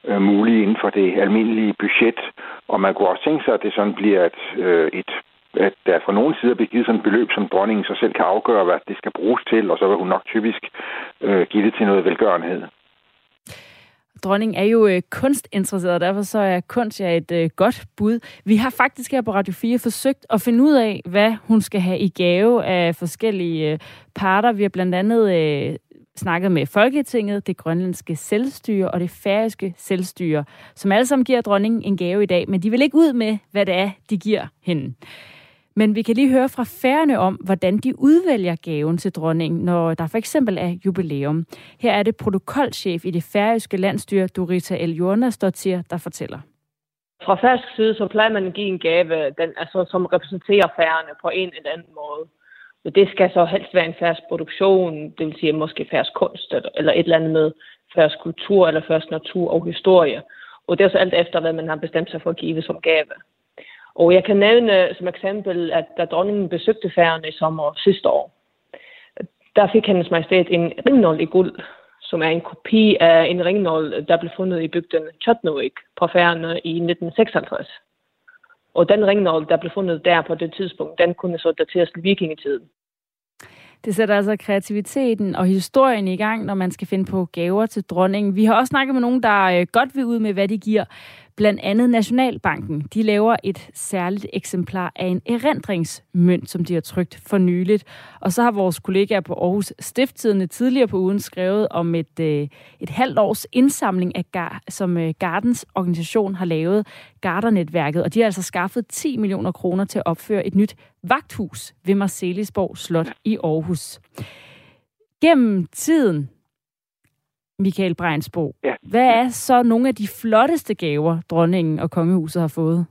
øh, mulige inden for det almindelige budget. Og man kunne også tænke sig, at det sådan bliver et, øh, et at der fra nogen side bliver givet sådan et beløb, som dronningen så selv kan afgøre, hvad det skal bruges til, og så vil hun nok typisk øh, give det til noget velgørenhed.
Dronningen er jo øh, kunstinteresseret, og derfor så er kunst ja et øh, godt bud. Vi har faktisk her på Radio 4 forsøgt at finde ud af, hvad hun skal have i gave af forskellige øh, parter. Vi har blandt andet øh, snakket med Folketinget, det grønlandske selvstyre og det færøske selvstyre, som alle sammen giver dronningen en gave i dag, men de vil ikke ud med, hvad det er, de giver hende. Men vi kan lige høre fra færerne om, hvordan de udvælger gaven til dronningen, når der for eksempel er jubilæum. Her er det protokolchef i det færøske landstyre, Dorita El Jornasdottir, der fortæller.
Fra færøsk side, så plejer man at give en gave, den, altså, som repræsenterer færgerne på en eller anden måde. Det skal så helst være en færøsk produktion, det vil sige måske færøsk kunst, eller et eller andet med færøsk kultur, eller færøsk natur og historie. Og det er så alt efter, hvad man har bestemt sig for at give som gave. Og jeg kan nævne som eksempel, at da dronningen besøgte færgerne i sommer sidste år, der fik hendes majestæt en ringnål i guld, som er en kopi af en ringnål, der blev fundet i bygden Chotnovik på færgerne i 1956. Og den ringnål, der blev fundet der på det tidspunkt, den kunne så dateres til vikingetiden.
Det sætter altså kreativiteten og historien i gang, når man skal finde på gaver til dronningen. Vi har også snakket med nogen, der øh, godt vil ud med, hvad de giver. Blandt andet Nationalbanken. De laver et særligt eksemplar af en erindringsmønt, som de har trygt for nyligt. Og så har vores kollegaer på Aarhus Stifttidende tidligere på ugen skrevet om et, øh, et halvt års indsamling, af Gar, som øh, Gardens organisation har lavet, Gardernetværket. Og de har altså skaffet 10 millioner kroner til at opføre et nyt vagthus ved Marcelisborg Slot i Aarhus. Gennem tiden, Michael Breinsbo. Ja. Hvad er så nogle af de flotteste gaver, dronningen og kongehuset har fået?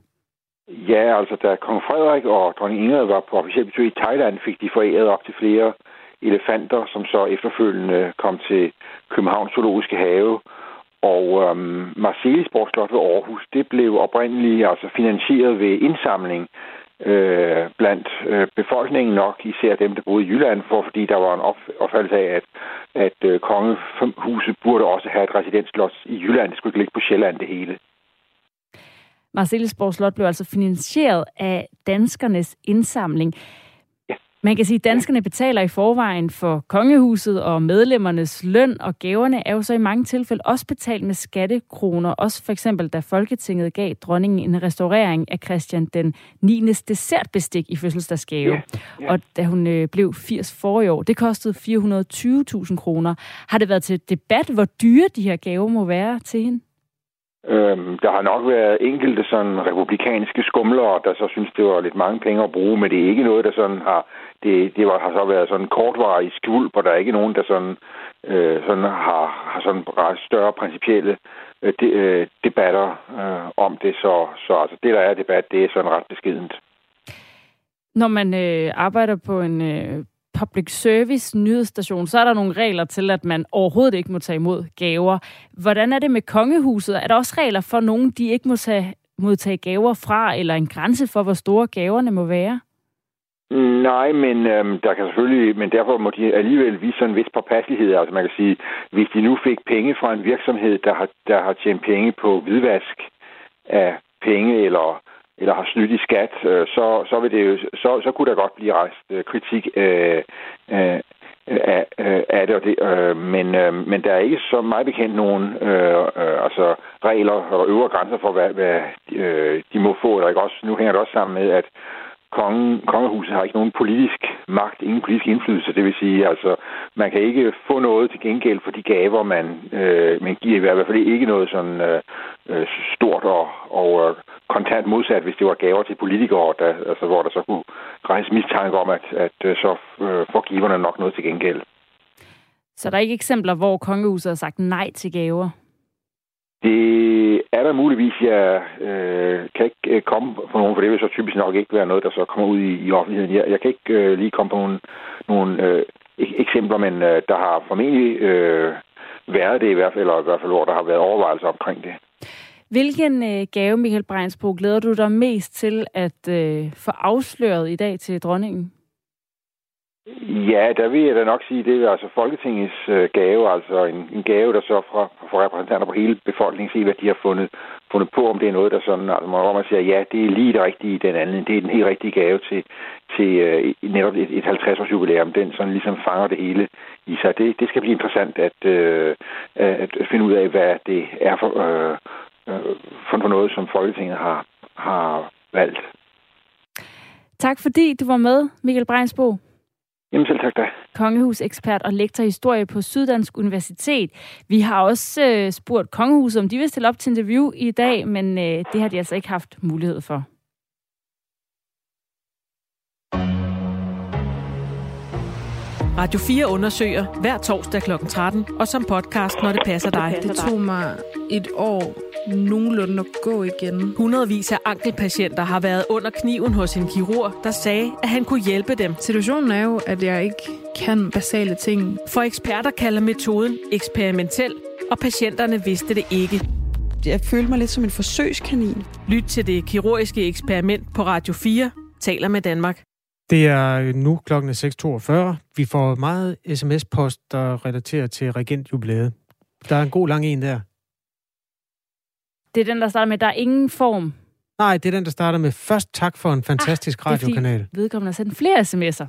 Ja, altså da kong Frederik og dronning Ingrid var på officielt besøg i Thailand, fik de foræret op til flere elefanter, som så efterfølgende kom til Københavns Zoologiske Have. Og øhm, Marcelisborg Slot ved Aarhus, det blev oprindeligt altså finansieret ved indsamling øh, blandt øh, befolkningen nok, især dem, der boede i Jylland, for fordi der var en opfattelse af, at, at øh, kongehuset burde også have et residensslot i Jylland. Det skulle ikke ligge på Sjælland det hele.
Marcellesborg Slot blev altså finansieret af danskernes indsamling. Man kan sige, at danskerne betaler i forvejen for kongehuset og medlemmernes løn, og gaverne er jo så i mange tilfælde også betalt med skattekroner. Også for eksempel, da Folketinget gav dronningen en restaurering af Christian den 9. dessertbestik i fødselsdagsgave. Yeah, yeah. Og da hun øh, blev 80 for i år, det kostede 420.000 kroner. Har det været til debat, hvor dyre de her gaver må være til hende?
Øhm, der har nok været enkelte sådan republikanske skumlere, der så synes, det var lidt mange penge at bruge, men det er ikke noget, der sådan har det, det var, har så været sådan kortvarig skvulp, og der er ikke nogen, der sådan, øh, sådan har, har sådan større principielle øh, de, øh, debatter øh, om det. Så, så altså, det, der er debat, det er sådan ret beskedent.
Når man øh, arbejder på en øh, public service nyhedsstation, så er der nogle regler til, at man overhovedet ikke må tage imod gaver. Hvordan er det med kongehuset? Er der også regler for nogen, de ikke må tage, modtage gaver fra, eller en grænse for, hvor store gaverne må være?
Nej, men øhm, der kan selvfølgelig, men derfor må de alligevel vise sådan en vis påpasselighed. Altså man kan sige, hvis de nu fik penge fra en virksomhed, der har, der har tjent penge på hvidvask af penge eller eller har snydt i skat, øh, så, så, vil det jo, så, så kunne der godt blive rejst øh, kritik øh, øh, af, øh, af det, og det øh, men, øh, men der er ikke så meget bekendt nogen øh, øh, altså regler og øvre grænser for, hvad, hvad øh, de må få. Eller ikke også, nu hænger det også sammen med, at kongen, kongehuset har ikke nogen politisk magt, ingen politisk indflydelse. Det vil sige, altså, man kan ikke få noget til gengæld for de gaver, man, øh, man giver. I hvert fald ikke noget sådan øh, øh stort og, og øh, kontant modsat, hvis det var gaver til politikere, der, altså, hvor der så kunne rejse mistanke om, at, at øh, så øh, får giverne nok noget til gengæld.
Så der er ikke eksempler, hvor kongehuset har sagt nej til gaver?
Det er der muligvis. Jeg øh, kan ikke øh, komme på nogen, for det vil så typisk nok ikke være noget, der så kommer ud i, i offentligheden. Jeg, jeg kan ikke øh, lige komme på nogle, nogle øh, eksempler, men øh, der har formentlig øh, været det i hvert fald, eller i hvert fald, hvor der har været overvejelser omkring det.
Hvilken øh, gave, Michael Breinsbro, glæder du dig mest til at øh, få afsløret i dag til dronningen?
Ja, der vil jeg da nok sige, det er altså Folketingets øh, gave, altså en, en gave, der så fra, fra repræsentanter på hele befolkningen, se hvad de har fundet, fundet på, om det er noget, der sådan, altså hvor man siger, ja, det er lige det rigtige i den anden, det er den helt rigtige gave til, til øh, netop et, et 50-års jubilæum, den sådan ligesom fanger det hele i sig. Det, det skal blive interessant at, øh, at finde ud af, hvad det er for, øh, øh, for, for noget, som Folketinget har, har valgt.
Tak fordi du var med, Michael Breinsbo.
Jamen selv tak da.
Kongehusekspert og lektor i historie på Syddansk Universitet. Vi har også øh, spurgt Kongehuset, om de vil stille op til interview i dag, men øh, det har de altså ikke haft mulighed for.
Radio 4 undersøger hver torsdag kl. 13, og som podcast, når det passer dig.
Det tog mig et år nogenlunde at gå igen.
Hundredvis af ankelpatienter har været under kniven hos en kirurg, der sagde, at han kunne hjælpe dem.
Situationen er jo, at jeg ikke kan basale ting.
For eksperter kalder metoden eksperimentel, og patienterne vidste det ikke.
Jeg følte mig lidt som en forsøgskanin.
Lyt til det kirurgiske eksperiment på Radio 4, taler med Danmark.
Det er nu klokken 6.42. Vi får meget sms-post, der relaterer til regentjubilæet. Der er en god lang en der.
Det er den, der starter med, der er ingen form.
Nej, det er den, der starter med først tak for en fantastisk ah, radiokanal.
vedkommende har sendt flere sms'er.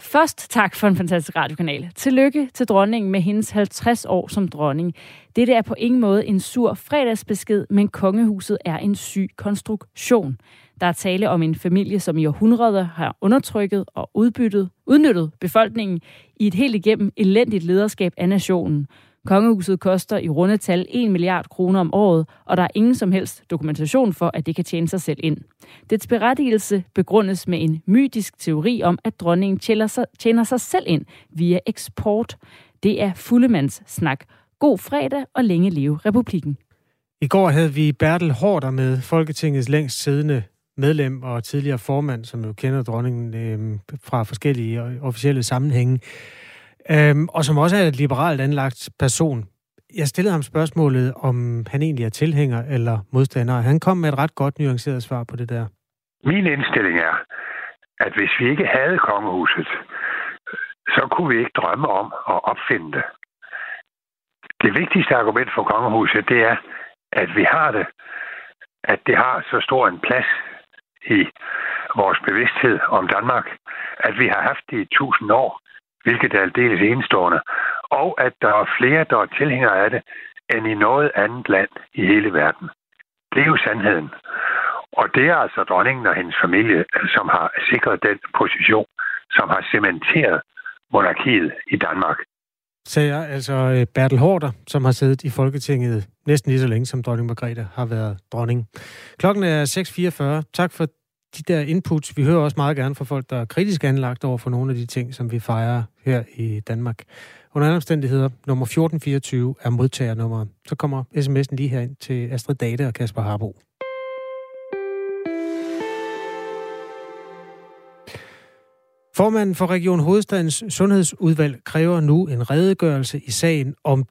Først tak for en fantastisk radiokanal. Tillykke til dronningen med hendes 50 år som dronning. Dette er på ingen måde en sur fredagsbesked, men kongehuset er en syg konstruktion. Der er tale om en familie, som i århundreder har undertrykket og udbyttet, udnyttet befolkningen i et helt igennem elendigt lederskab af nationen. Kongehuset koster i runde tal 1 milliard kroner om året, og der er ingen som helst dokumentation for, at det kan tjene sig selv ind. Dets berettigelse begrundes med en mytisk teori om, at dronningen tjener sig, tjener sig selv ind via eksport. Det er fuldemands snak. God fredag og længe leve republikken.
I går havde vi Bertel Hårder med Folketingets længst siddende medlem og tidligere formand, som jo kender dronningen øh, fra forskellige officielle sammenhænge, øh, og som også er et liberalt anlagt person. Jeg stillede ham spørgsmålet, om han egentlig er tilhænger eller modstander. Han kom med et ret godt nuanceret svar på det der.
Min indstilling er, at hvis vi ikke havde kongehuset, så kunne vi ikke drømme om at opfinde det. Det vigtigste argument for kongehuset, det er, at vi har det, at det har så stor en plads i vores bevidsthed om Danmark, at vi har haft det i tusind år, hvilket er aldeles enestående, og at der er flere, der er tilhængere af det, end i noget andet land i hele verden. Det er jo sandheden. Og det er altså dronningen og hendes familie, som har sikret den position, som har cementeret monarkiet i Danmark.
Sagde altså øh, Bertel Hårder, som har siddet i Folketinget næsten lige så længe, som dronning Margrethe har været dronning. Klokken er 6.44. Tak for de der inputs. Vi hører også meget gerne fra folk, der er kritisk anlagt over for nogle af de ting, som vi fejrer her i Danmark. Under andre omstændigheder, nummer 1424 er modtagernummeret. Så kommer sms'en lige herind til Astrid Date og Kasper Harbo. Formanden for Region Hovedstadens Sundhedsudvalg kræver nu en redegørelse i sagen om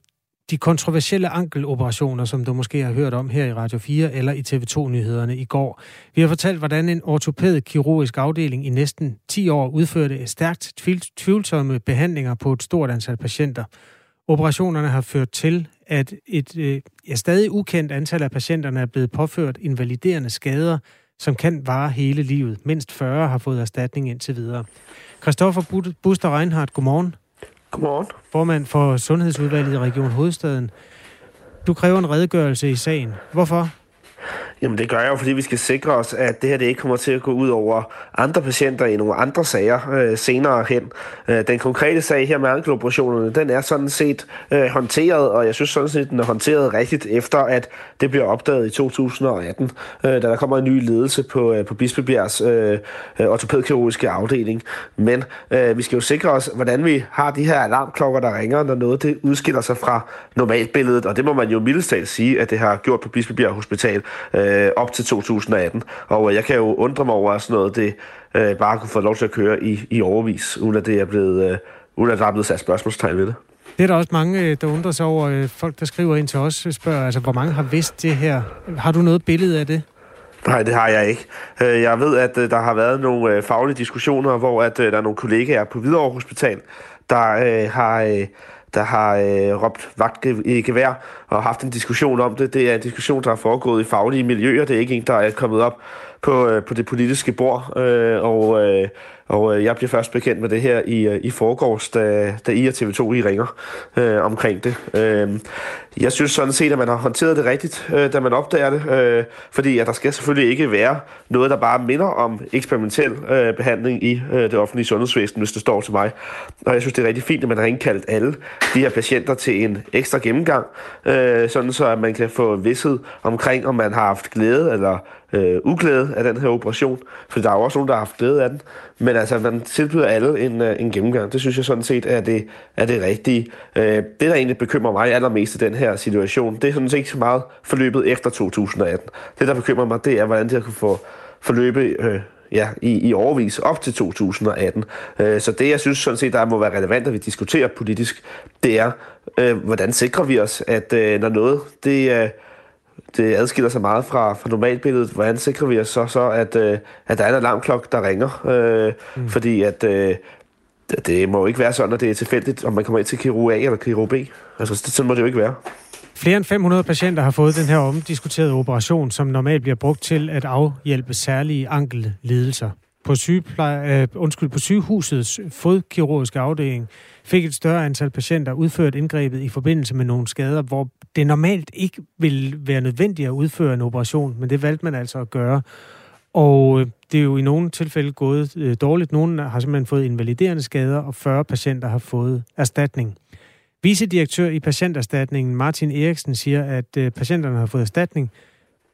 de kontroversielle ankeloperationer, som du måske har hørt om her i Radio 4 eller i TV2-nyhederne i går. Vi har fortalt, hvordan en ortopædkirurgisk afdeling i næsten 10 år udførte stærkt tvivlsomme behandlinger på et stort antal patienter. Operationerne har ført til, at et øh, ja, stadig ukendt antal af patienterne er blevet påført invaliderende skader, som kan vare hele livet. Mindst 40 har fået erstatning indtil videre. Christoffer Buster Reinhardt, godmorgen.
Godmorgen.
Formand for Sundhedsudvalget i Region Hovedstaden. Du kræver en redegørelse i sagen. Hvorfor?
Jamen det gør jeg jo, fordi vi skal sikre os, at det her det ikke kommer til at gå ud over andre patienter i nogle andre sager øh, senere hen. Øh, den konkrete sag her med ankeloperationerne, den er sådan set øh, håndteret, og jeg synes sådan set, den er håndteret rigtigt efter, at det bliver opdaget i 2018, øh, da der kommer en ny ledelse på, øh, på Bispebjergs øh, ortopædkirurgiske afdeling. Men øh, vi skal jo sikre os, hvordan vi har de her alarmklokker, der ringer, når noget det udskiller sig fra normalbilledet, og det må man jo mildest sige, at det har gjort på Bispebjerg Hospital. Øh, øh, op til 2018. Og øh, jeg kan jo undre mig over, at sådan noget det øh, bare kunne få lov til at køre i, i overvis, uden at det er blevet, øh, uden at der er blevet sat spørgsmålstegn ved det.
Det er der også mange, øh, der undrer sig over. Øh, folk, der skriver ind til os, spørger, altså, hvor mange har vidst det her. Har du noget billede af det?
Nej, det har jeg ikke. Jeg ved, at der har været nogle faglige diskussioner, hvor at der er nogle kollegaer på Hvidovre Hospital, der har der har øh, råbt vagt i gevær og haft en diskussion om det. Det er en diskussion, der har foregået i faglige miljøer. Det er ikke en, der er kommet op på, øh, på det politiske bord. Øh, og øh, og øh, jeg bliver først bekendt med det her i, øh, i forgårs, da, da I og TV2 I ringer øh, omkring det. Øh, jeg synes sådan set, at man har håndteret det rigtigt, øh, da man opdager det. Øh, fordi at der skal selvfølgelig ikke være noget, der bare minder om eksperimentel øh, behandling i øh, det offentlige sundhedsvæsen, hvis det står til mig. Og jeg synes, det er rigtig fint, at man har indkaldt alle de her patienter til en ekstra gennemgang, øh, sådan så at man kan få vidshed omkring, om man har haft glæde eller øh, uglæde af den her operation. For der er jo også nogen, der har haft glæde af den. Men altså, man tilbyder alle en, øh, en gennemgang. Det synes jeg sådan set er det, er det rigtige. Øh, det, der egentlig bekymrer mig allermest i den her situation, det er sådan set ikke så meget forløbet efter 2018. Det, der bekymrer mig, det er, hvordan det har kunne få forløbe øh, ja, i, i overvis op til 2018. Øh, så det, jeg synes sådan set, der må være relevant, at vi diskuterer politisk, det er, øh, hvordan sikrer vi os, at øh, når noget det, øh, det adskiller sig meget fra, fra normalbilledet. Hvordan sikrer vi os så, så at, øh, at der er en alarmklokke, der ringer? Øh, mm. Fordi at øh, det må jo ikke være sådan, at det er tilfældigt, om man kommer ind til kirurg A eller kirurg B. Altså, sådan må det jo ikke være.
Flere end 500 patienter har fået den her omdiskuterede operation, som normalt bliver brugt til at afhjælpe særlige ankellidelser. På, sygepleje, øh, undskyld, på sygehusets fodkirurgiske afdeling fik et større antal patienter udført indgrebet i forbindelse med nogle skader, hvor det normalt ikke vil være nødvendigt at udføre en operation, men det valgte man altså at gøre. Og øh, det er jo i nogle tilfælde gået øh, dårligt. Nogle har simpelthen fået invaliderende skader, og 40 patienter har fået erstatning. Vicedirektør i patienterstatningen Martin Eriksen siger, at øh, patienterne har fået erstatning,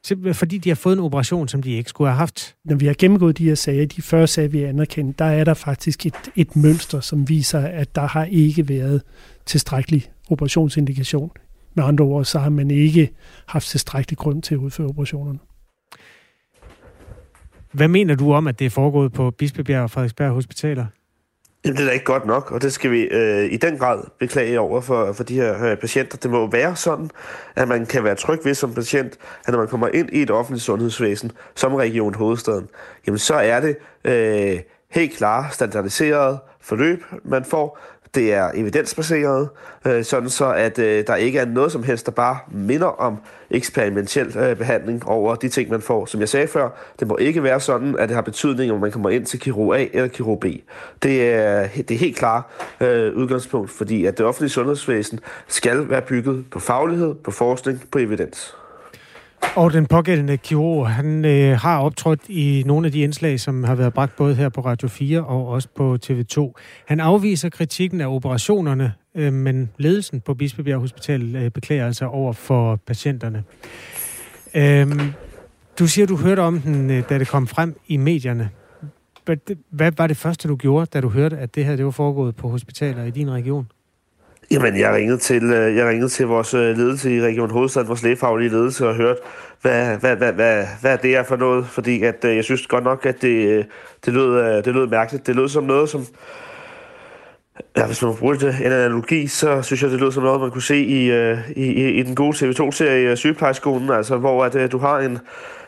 Simpelthen fordi de har fået en operation, som de ikke skulle have haft.
Når vi har gennemgået de her sager, de første sager, vi anerkendt, der er der faktisk et, et mønster, som viser, at der har ikke været tilstrækkelig operationsindikation. Med andre ord, så har man ikke haft tilstrækkelig grund til at udføre operationerne.
Hvad mener du om, at det er foregået på Bispebjerg og Frederiksberg Hospitaler?
Jamen, det er da ikke godt nok, og det skal vi øh, i den grad beklage over for, for de her øh, patienter. Det må være sådan, at man kan være tryg ved som patient, at når man kommer ind i et offentligt sundhedsvæsen, som Region Hovedstaden, jamen så er det øh, helt klart standardiseret forløb, man får, det er evidensbaseret, øh, sådan så at øh, der ikke er noget som helst, der bare minder om eksperimentel øh, behandling over de ting, man får. Som jeg sagde før, det må ikke være sådan, at det har betydning, om man kommer ind til kirurg A eller kirurg B. Det er, det er helt klart øh, udgangspunkt, fordi at det offentlige sundhedsvæsen skal være bygget på faglighed, på forskning, på evidens.
Og den pågældende kirurg, han øh, har optrådt i nogle af de indslag, som har været bragt både her på Radio 4 og også på TV2. Han afviser kritikken af operationerne, øh, men ledelsen på Bispebjerg Hospital øh, beklager altså over for patienterne. Øh, du siger, du hørte om den, øh, da det kom frem i medierne. Hvad var det første, du gjorde, da du hørte, at det her det var foregået på hospitaler i din region?
Jamen, jeg ringede til, øh, jeg ringede til vores øh, ledelse i Region Hovedstaden, vores lægefaglige ledelse, og hørte, hvad, hvad, hvad, hvad, hvad det er for noget. Fordi at, øh, jeg synes godt nok, at det, det, lød, det lød mærkeligt. Det lød som noget, som... Ja, hvis man bruger det en analogi, så synes jeg, det lød som noget, man kunne se i, i, i den gode TV2-serie Sygeplejeskolen, altså hvor at, du har en,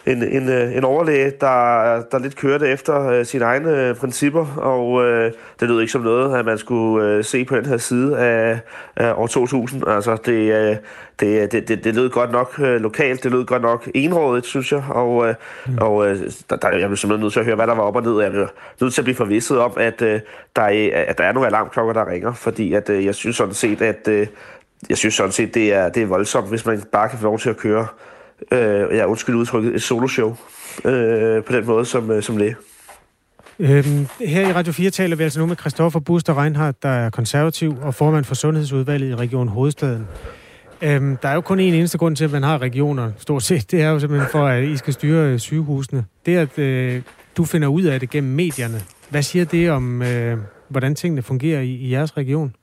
en, en, øh, en overlæge, der, der lidt kørte efter øh, sine egne øh, principper, og øh, det lød ikke som noget, at man skulle øh, se på den her side af, af år 2000. Altså, det, øh, det, det, det, det lød godt nok øh, lokalt, det lød godt nok enrådigt, synes jeg, og, øh, mm. og øh, der, der, jeg blev simpelthen nødt til at høre, hvad der var op og ned. Jeg blev nødt til at blive forvisset om, at, øh, der, er, at der er nogle alarmklokker, der ringer, fordi at, øh, jeg synes sådan set, at øh, jeg synes sådan set, det er, det er voldsomt, hvis man bare kan få lov til at køre øh, ja, undskyld udtrykket, et soloshow øh, på den måde som, øh, som læge.
Øhm, her i Radio 4 taler vi altså nu med Christoffer Buster Reinhardt, der er konservativ og formand for Sundhedsudvalget i Region Hovedstaden. Øhm, der er jo kun en eneste grund til, at man har regioner, stort set. Det er jo simpelthen for, at I skal styre øh, sygehusene. Det at øh, du finder ud af det gennem medierne. Hvad siger det om, øh, hvordan tingene fungerer i, i jeres region?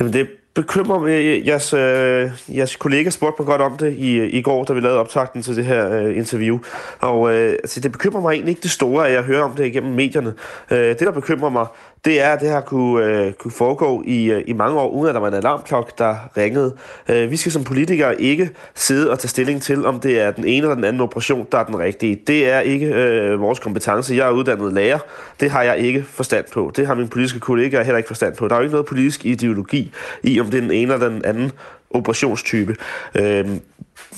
Jamen det bekymrer mig. Øh, jeres, øh, jeres kollega spurgte mig godt om det i, øh, i går, da vi lavede optagten til det her øh, interview. Og øh, altså, det bekymrer mig egentlig ikke det store, at jeg hører om det igennem medierne. Øh, det, der bekymrer mig, det er, at det her kunne, øh, kunne foregå i, øh, i mange år, uden at der var en alarmklok, der ringede. Øh, vi skal som politikere ikke sidde og tage stilling til, om det er den ene eller den anden operation, der er den rigtige. Det er ikke øh, vores kompetence. Jeg er uddannet lærer. Det har jeg ikke forstand på. Det har mine politiske kollegaer heller ikke forstand på. Der er jo ikke noget politisk ideologi i, om det er den ene eller den anden operationstype. Øh,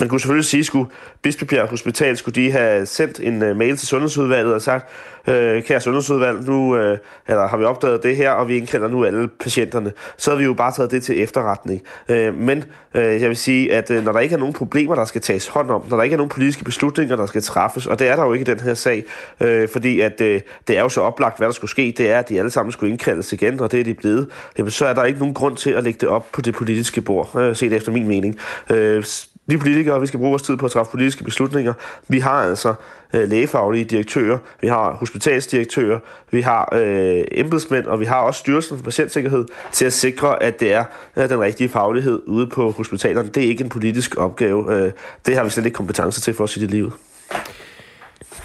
man kunne selvfølgelig sige, skulle Bispebjerg Hospital skulle de have sendt en uh, mail til Sundhedsudvalget og sagt, øh, kære Sundhedsudvalg, nu øh, eller har vi opdaget det her, og vi indkalder nu alle patienterne. Så har vi jo bare taget det til efterretning. Øh, men øh, jeg vil sige, at øh, når der ikke er nogen problemer, der skal tages hånd om, når der ikke er nogen politiske beslutninger, der skal træffes, og det er der jo ikke i den her sag, øh, fordi at øh, det er jo så oplagt, hvad der skulle ske, det er, at de alle sammen skulle indkaldes igen, og det er de blevet, jamen, så er der ikke nogen grund til at lægge det op på det politiske bord, øh, set efter min mening. Øh, vi politikere, vi skal bruge vores tid på at træffe politiske beslutninger. Vi har altså øh, lægefaglige direktører, vi har hospitalsdirektører, vi har øh, embedsmænd, og vi har også Styrelsen for Patientsikkerhed til at sikre, at det er øh, den rigtige faglighed ude på hospitalerne. Det er ikke en politisk opgave. Øh, det har vi slet ikke kompetence til for os i det livet.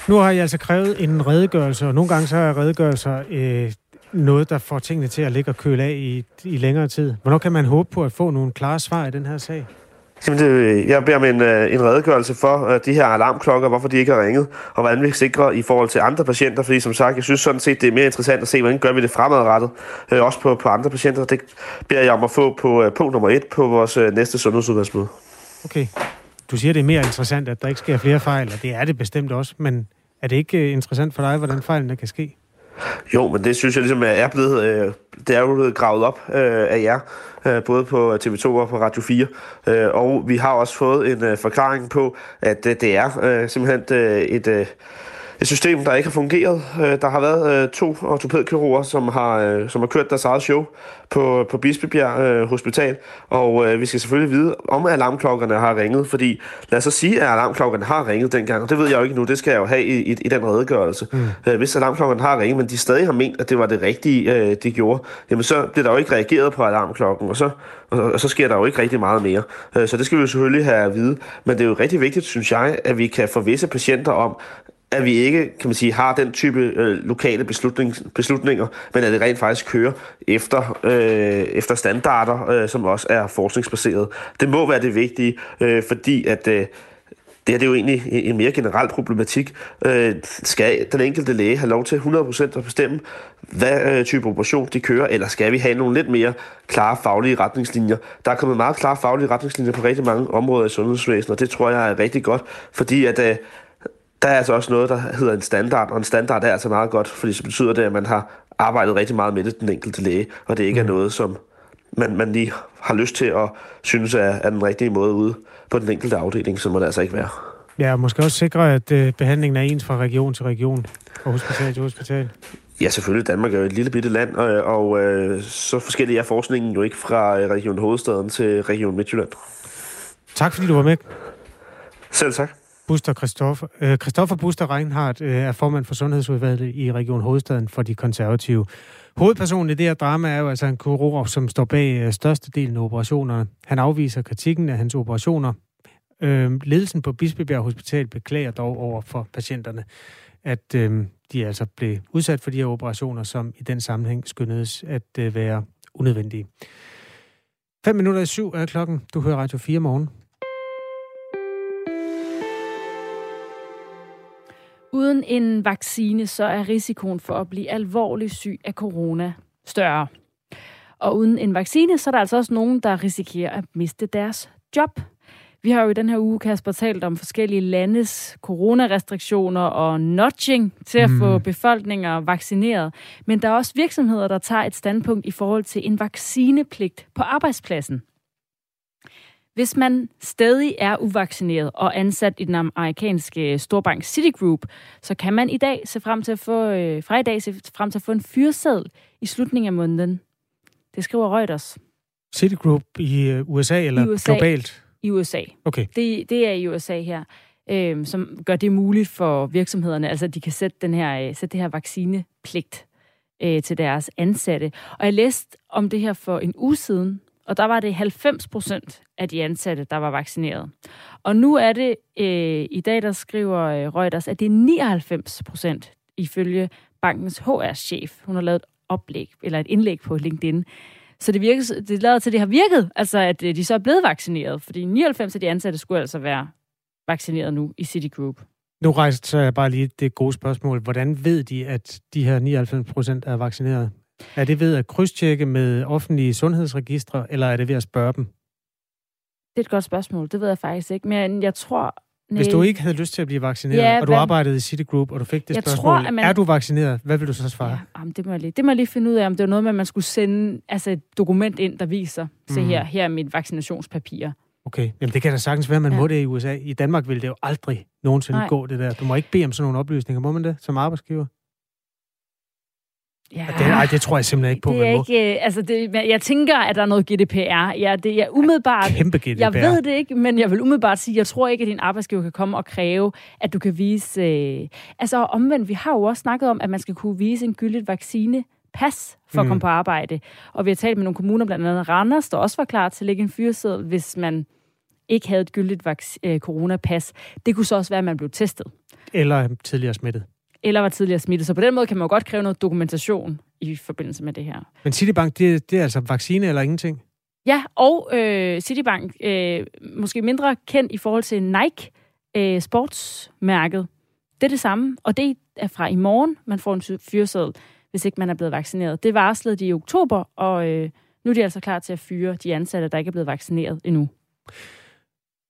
Nu har jeg altså krævet en redegørelse, og nogle gange så er redegørelser øh, noget, der får tingene til at ligge og køle af i, i længere tid. Hvornår kan man håbe på at få nogle klare svar i den her sag?
Jeg beder om en, øh, en redegørelse for øh, de her alarmklokker, hvorfor de ikke har ringet, og hvordan vi sikrer i forhold til andre patienter, fordi som sagt, jeg synes sådan set, det er mere interessant at se, hvordan gør vi det fremadrettet, øh, også på, på andre patienter. Det beder jeg om at få på øh, punkt nummer et på vores næste sundhedsudvalgsmøde.
Okay. Du siger, det er mere interessant, at der ikke sker flere fejl, og det er det bestemt også, men er det ikke interessant for dig, hvordan fejlene kan ske?
Jo, men det synes jeg ligesom er blevet, øh, det er jo blevet gravet op øh, af jer, øh, både på TV2 og på Radio 4. Øh, og vi har også fået en øh, forklaring på, at øh, det er øh, simpelthen øh, et... Øh, et system, der ikke har fungeret. Øh, der har været øh, to ortopædkirurger, som har, øh, som har kørt deres eget show på, på Bispebjerg Hospital, og vi skal selvfølgelig vide, om alarmklokkerne har ringet, fordi lad os så sige, at alarmklokkerne har ringet dengang, og det ved jeg jo ikke nu, det skal jeg jo have i, i, i den redegørelse. Mm. Hvis alarmklokkerne har ringet, men de stadig har ment, at det var det rigtige, de gjorde, jamen så bliver der jo ikke reageret på alarmklokken, og så, og, og så sker der jo ikke rigtig meget mere. Så det skal vi jo selvfølgelig have at vide, men det er jo rigtig vigtigt, synes jeg, at vi kan få visse patienter om, at vi ikke, kan man sige, har den type øh, lokale beslutning, beslutninger, men at det rent faktisk kører efter, øh, efter standarder, øh, som også er forskningsbaseret. Det må være det vigtige, øh, fordi at øh, det her det er jo egentlig en mere generel problematik. Øh, skal den enkelte læge have lov til 100% at bestemme, hvad øh, type operation de kører, eller skal vi have nogle lidt mere klare faglige retningslinjer? Der er kommet meget klare faglige retningslinjer på rigtig mange områder i sundhedsvæsenet, og det tror jeg er rigtig godt, fordi at øh, der er altså også noget, der hedder en standard, og en standard er altså meget godt, fordi så betyder det, at man har arbejdet rigtig meget med det, den enkelte læge, og det ikke mm. er noget, som man, man lige har lyst til at synes er, er den rigtige måde ude på den enkelte afdeling, så må det altså ikke være.
Ja, og måske også sikre, at øh, behandlingen er ens fra region til region og hospital til hospital.
Ja, selvfølgelig. Danmark er jo et lille bitte land, og, og øh, så forskellig er forskningen jo ikke fra øh, Region Hovedstaden til Region Midtjylland.
Tak fordi du var med.
Selv tak.
Buster Christoffer, øh, Christoffer Buster Reinhardt øh, er formand for Sundhedsudvalget i Region Hovedstaden for de konservative. Hovedpersonen i det her drama er jo altså en kirurg, som står bag øh, størstedelen af operationerne. Han afviser kritikken af hans operationer. Øh, ledelsen på Bispebjerg Hospital beklager dog over for patienterne, at øh, de altså blev udsat for de her operationer, som i den sammenhæng skyndedes at øh, være unødvendige. 5 minutter i syv er klokken. Du hører Radio 4 morgen.
Uden en vaccine, så er risikoen for at blive alvorligt syg af corona større. Og uden en vaccine, så er der altså også nogen, der risikerer at miste deres job. Vi har jo i den her uge, Kasper, talt om forskellige landes coronarestriktioner og nudging til at mm. få befolkninger vaccineret. Men der er også virksomheder, der tager et standpunkt i forhold til en vaccinepligt på arbejdspladsen. Hvis man stadig er uvaccineret og ansat i den amerikanske storbank Citigroup, så kan man i dag se frem til at få, øh, fra i dag se frem til at få en fyreseddel i slutningen af måneden. Det skriver Reuters.
Citigroup i øh, USA eller
I USA.
globalt?
I USA.
Okay.
Det, det er i USA her, øh, som gør det muligt for virksomhederne, altså at de kan sætte, den her, øh, sætte det her vaccinepligt øh, til deres ansatte. Og jeg læste om det her for en uge siden, og der var det 90 procent af de ansatte, der var vaccineret. Og nu er det øh, i dag, der skriver øh, Reuters, at det er 99 procent ifølge bankens HR-chef. Hun har lavet et oplæg, eller et indlæg på LinkedIn. Så det, virker, det lader til, at det har virket, altså at øh, de så er blevet vaccineret, fordi 99 af de ansatte skulle altså være vaccineret nu i Citigroup.
Nu rejser jeg bare lige det gode spørgsmål. Hvordan ved de, at de her 99 procent er vaccineret? Er det ved at krydstjekke med offentlige sundhedsregistre, eller er det ved at spørge dem?
Det er et godt spørgsmål. Det ved jeg faktisk ikke. Men jeg tror...
Hvis du ikke havde lyst til at blive vaccineret,
Ja,
og du
hvad-
arbejdede i Citigroup, og du fik det
Jeg
spørgsmål,
tror, at man-
er du vaccineret? Hvad vil du så svare?
Jamen, det, må jeg lige, det må jeg lige finde ud af, om det var noget med, at man skulle sende altså et dokument ind, der viser, se
Mhm.
her, her er mit vaccinationspapirer.
Okay, jamen det kan da sagtens være, man
Ja.
ja. må det i USA. I Danmark vil det jo aldrig nogensinde
Nej.
Nej. gå, det der. Du må ikke bede om sådan nogle oplysninger. Må man det som arbejdsgiver?
Ja.
Det, ej, det tror jeg simpelthen ikke på,
Det er ikke, øh, altså det, jeg tænker, at der er noget GDPR. Ja, det er umiddelbart...
Kæmpe GDPR.
Jeg ved det ikke, men jeg vil umiddelbart sige, jeg tror ikke, at din arbejdsgiver kan komme og kræve, at du kan vise... Øh, altså omvendt, vi har jo også snakket om, at man skal kunne vise en gyldigt vaccine pas for at
Mm.
komme på arbejde. Og vi har talt med nogle kommuner, blandt andet Randers, der også var klar til at lægge en fyreseddel, hvis man ikke havde et gyldigt vac- øh, coronapas. Det kunne så også være, at man blev testet,
Eller tidligere smittet.
Eller var tidligere smittet. Så på den måde kan man jo godt kræve noget dokumentation i forbindelse med det her.
Men Citibank, det, det er altså vaccine eller ingenting?
Ja, og øh, Citibank, øh, måske mindre kendt i forhold til Nike, øh, sportsmærket. Det er det samme, og det er fra i morgen, man får en fyreseddel, hvis ikke man er blevet vaccineret. Det varslede de i oktober, og øh, nu er de altså klar til at fyre de ansatte, der ikke er blevet vaccineret endnu.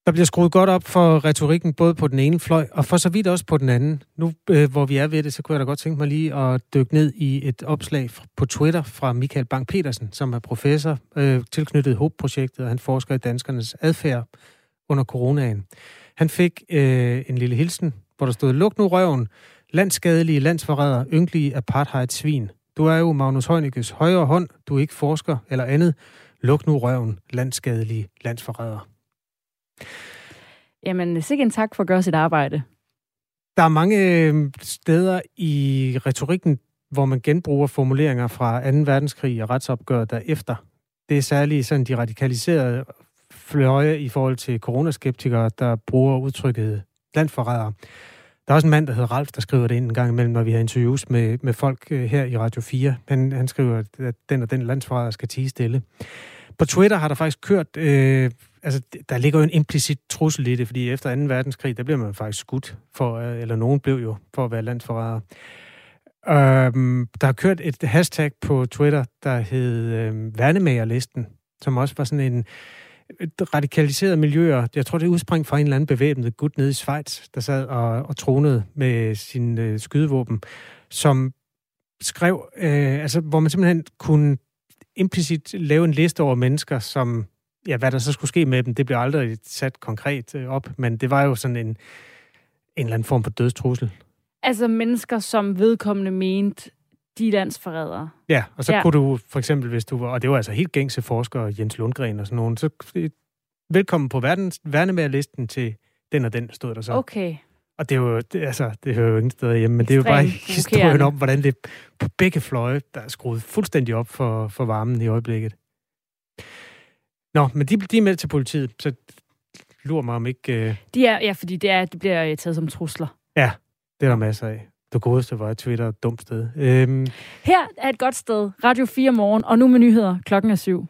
Der bliver skruet godt op for retorikken, både på den ene fløj, og for så vidt også på den anden. Nu, øh, hvor vi er ved det, så kunne jeg da godt tænke mig lige at dykke ned i et opslag på Twitter fra Michael Bang-Petersen, som er professor øh, tilknyttet HOPE-projektet, og han forsker i danskernes adfærd under coronaen. Han fik øh, en lille hilsen, hvor der stod, luk nu røven, landsskadelige landsforræder, ynkelige apartheid-svin. Du er jo Magnus Heunicke's højre hånd, du er ikke forsker eller andet. Luk nu røven, landsskadelige landsforræder.
Jamen, sikkert en tak for at gøre sit arbejde.
Der er mange øh, steder i retorikken, hvor man genbruger formuleringer fra 2. verdenskrig og retsopgøret derefter. Det er særligt sådan de radikaliserede fløje i forhold til coronaskeptikere, der bruger udtrykket landforræder. Der er også en mand, der hedder Ralf, der skriver det ind en gang imellem, når vi har interviews med, med folk øh, her i Radio 4. Han, han skriver, at den og den landsforræder skal tige stille. På Twitter har der faktisk kørt... Øh, altså, der ligger jo en implicit trussel i det, fordi efter 2. verdenskrig, der bliver man faktisk skudt, for, øh, eller nogen blev jo, for at være landsforræder. Øhm, der har kørt et hashtag på Twitter, der hed øh, Værnemagerlisten, som også var sådan en radikaliseret miljøer. Jeg tror, det udsprang fra en eller anden bevæbnet gut nede i Schweiz, der sad og, og tronede med sin øh, skydevåben, som skrev, øh, altså, hvor man simpelthen kunne implicit lave en liste over mennesker, som, ja, hvad der så skulle ske med dem, det blev aldrig sat konkret øh, op, men det var jo sådan en, en eller anden form for dødstrussel.
Altså mennesker, som vedkommende mente, de er landsforrædere.
Ja, og så
Ja.
ja. kunne du for eksempel, hvis du var, og det var altså helt gængse forskere, Jens Lundgren og sådan nogen, så øh, velkommen på verdens, værnemærlisten til den og den, stod der så.
Okay.
Og det er jo, det, altså, det hører jo ingen steder hjemme, men det er jo bare historien om, hvordan det på begge fløje, der er skruet fuldstændig op for, for varmen i øjeblikket. Nå, men de, de er meldt til politiet, så lurer mig om ikke... Øh,
De er, ja, fordi det, er, det bliver taget som trusler.
ja, det er der masser af. Det godeste var Twitter et dumt sted. Øhm,
Her er et godt sted. Radio 4 morgen, og nu med nyheder. Klokken er syv.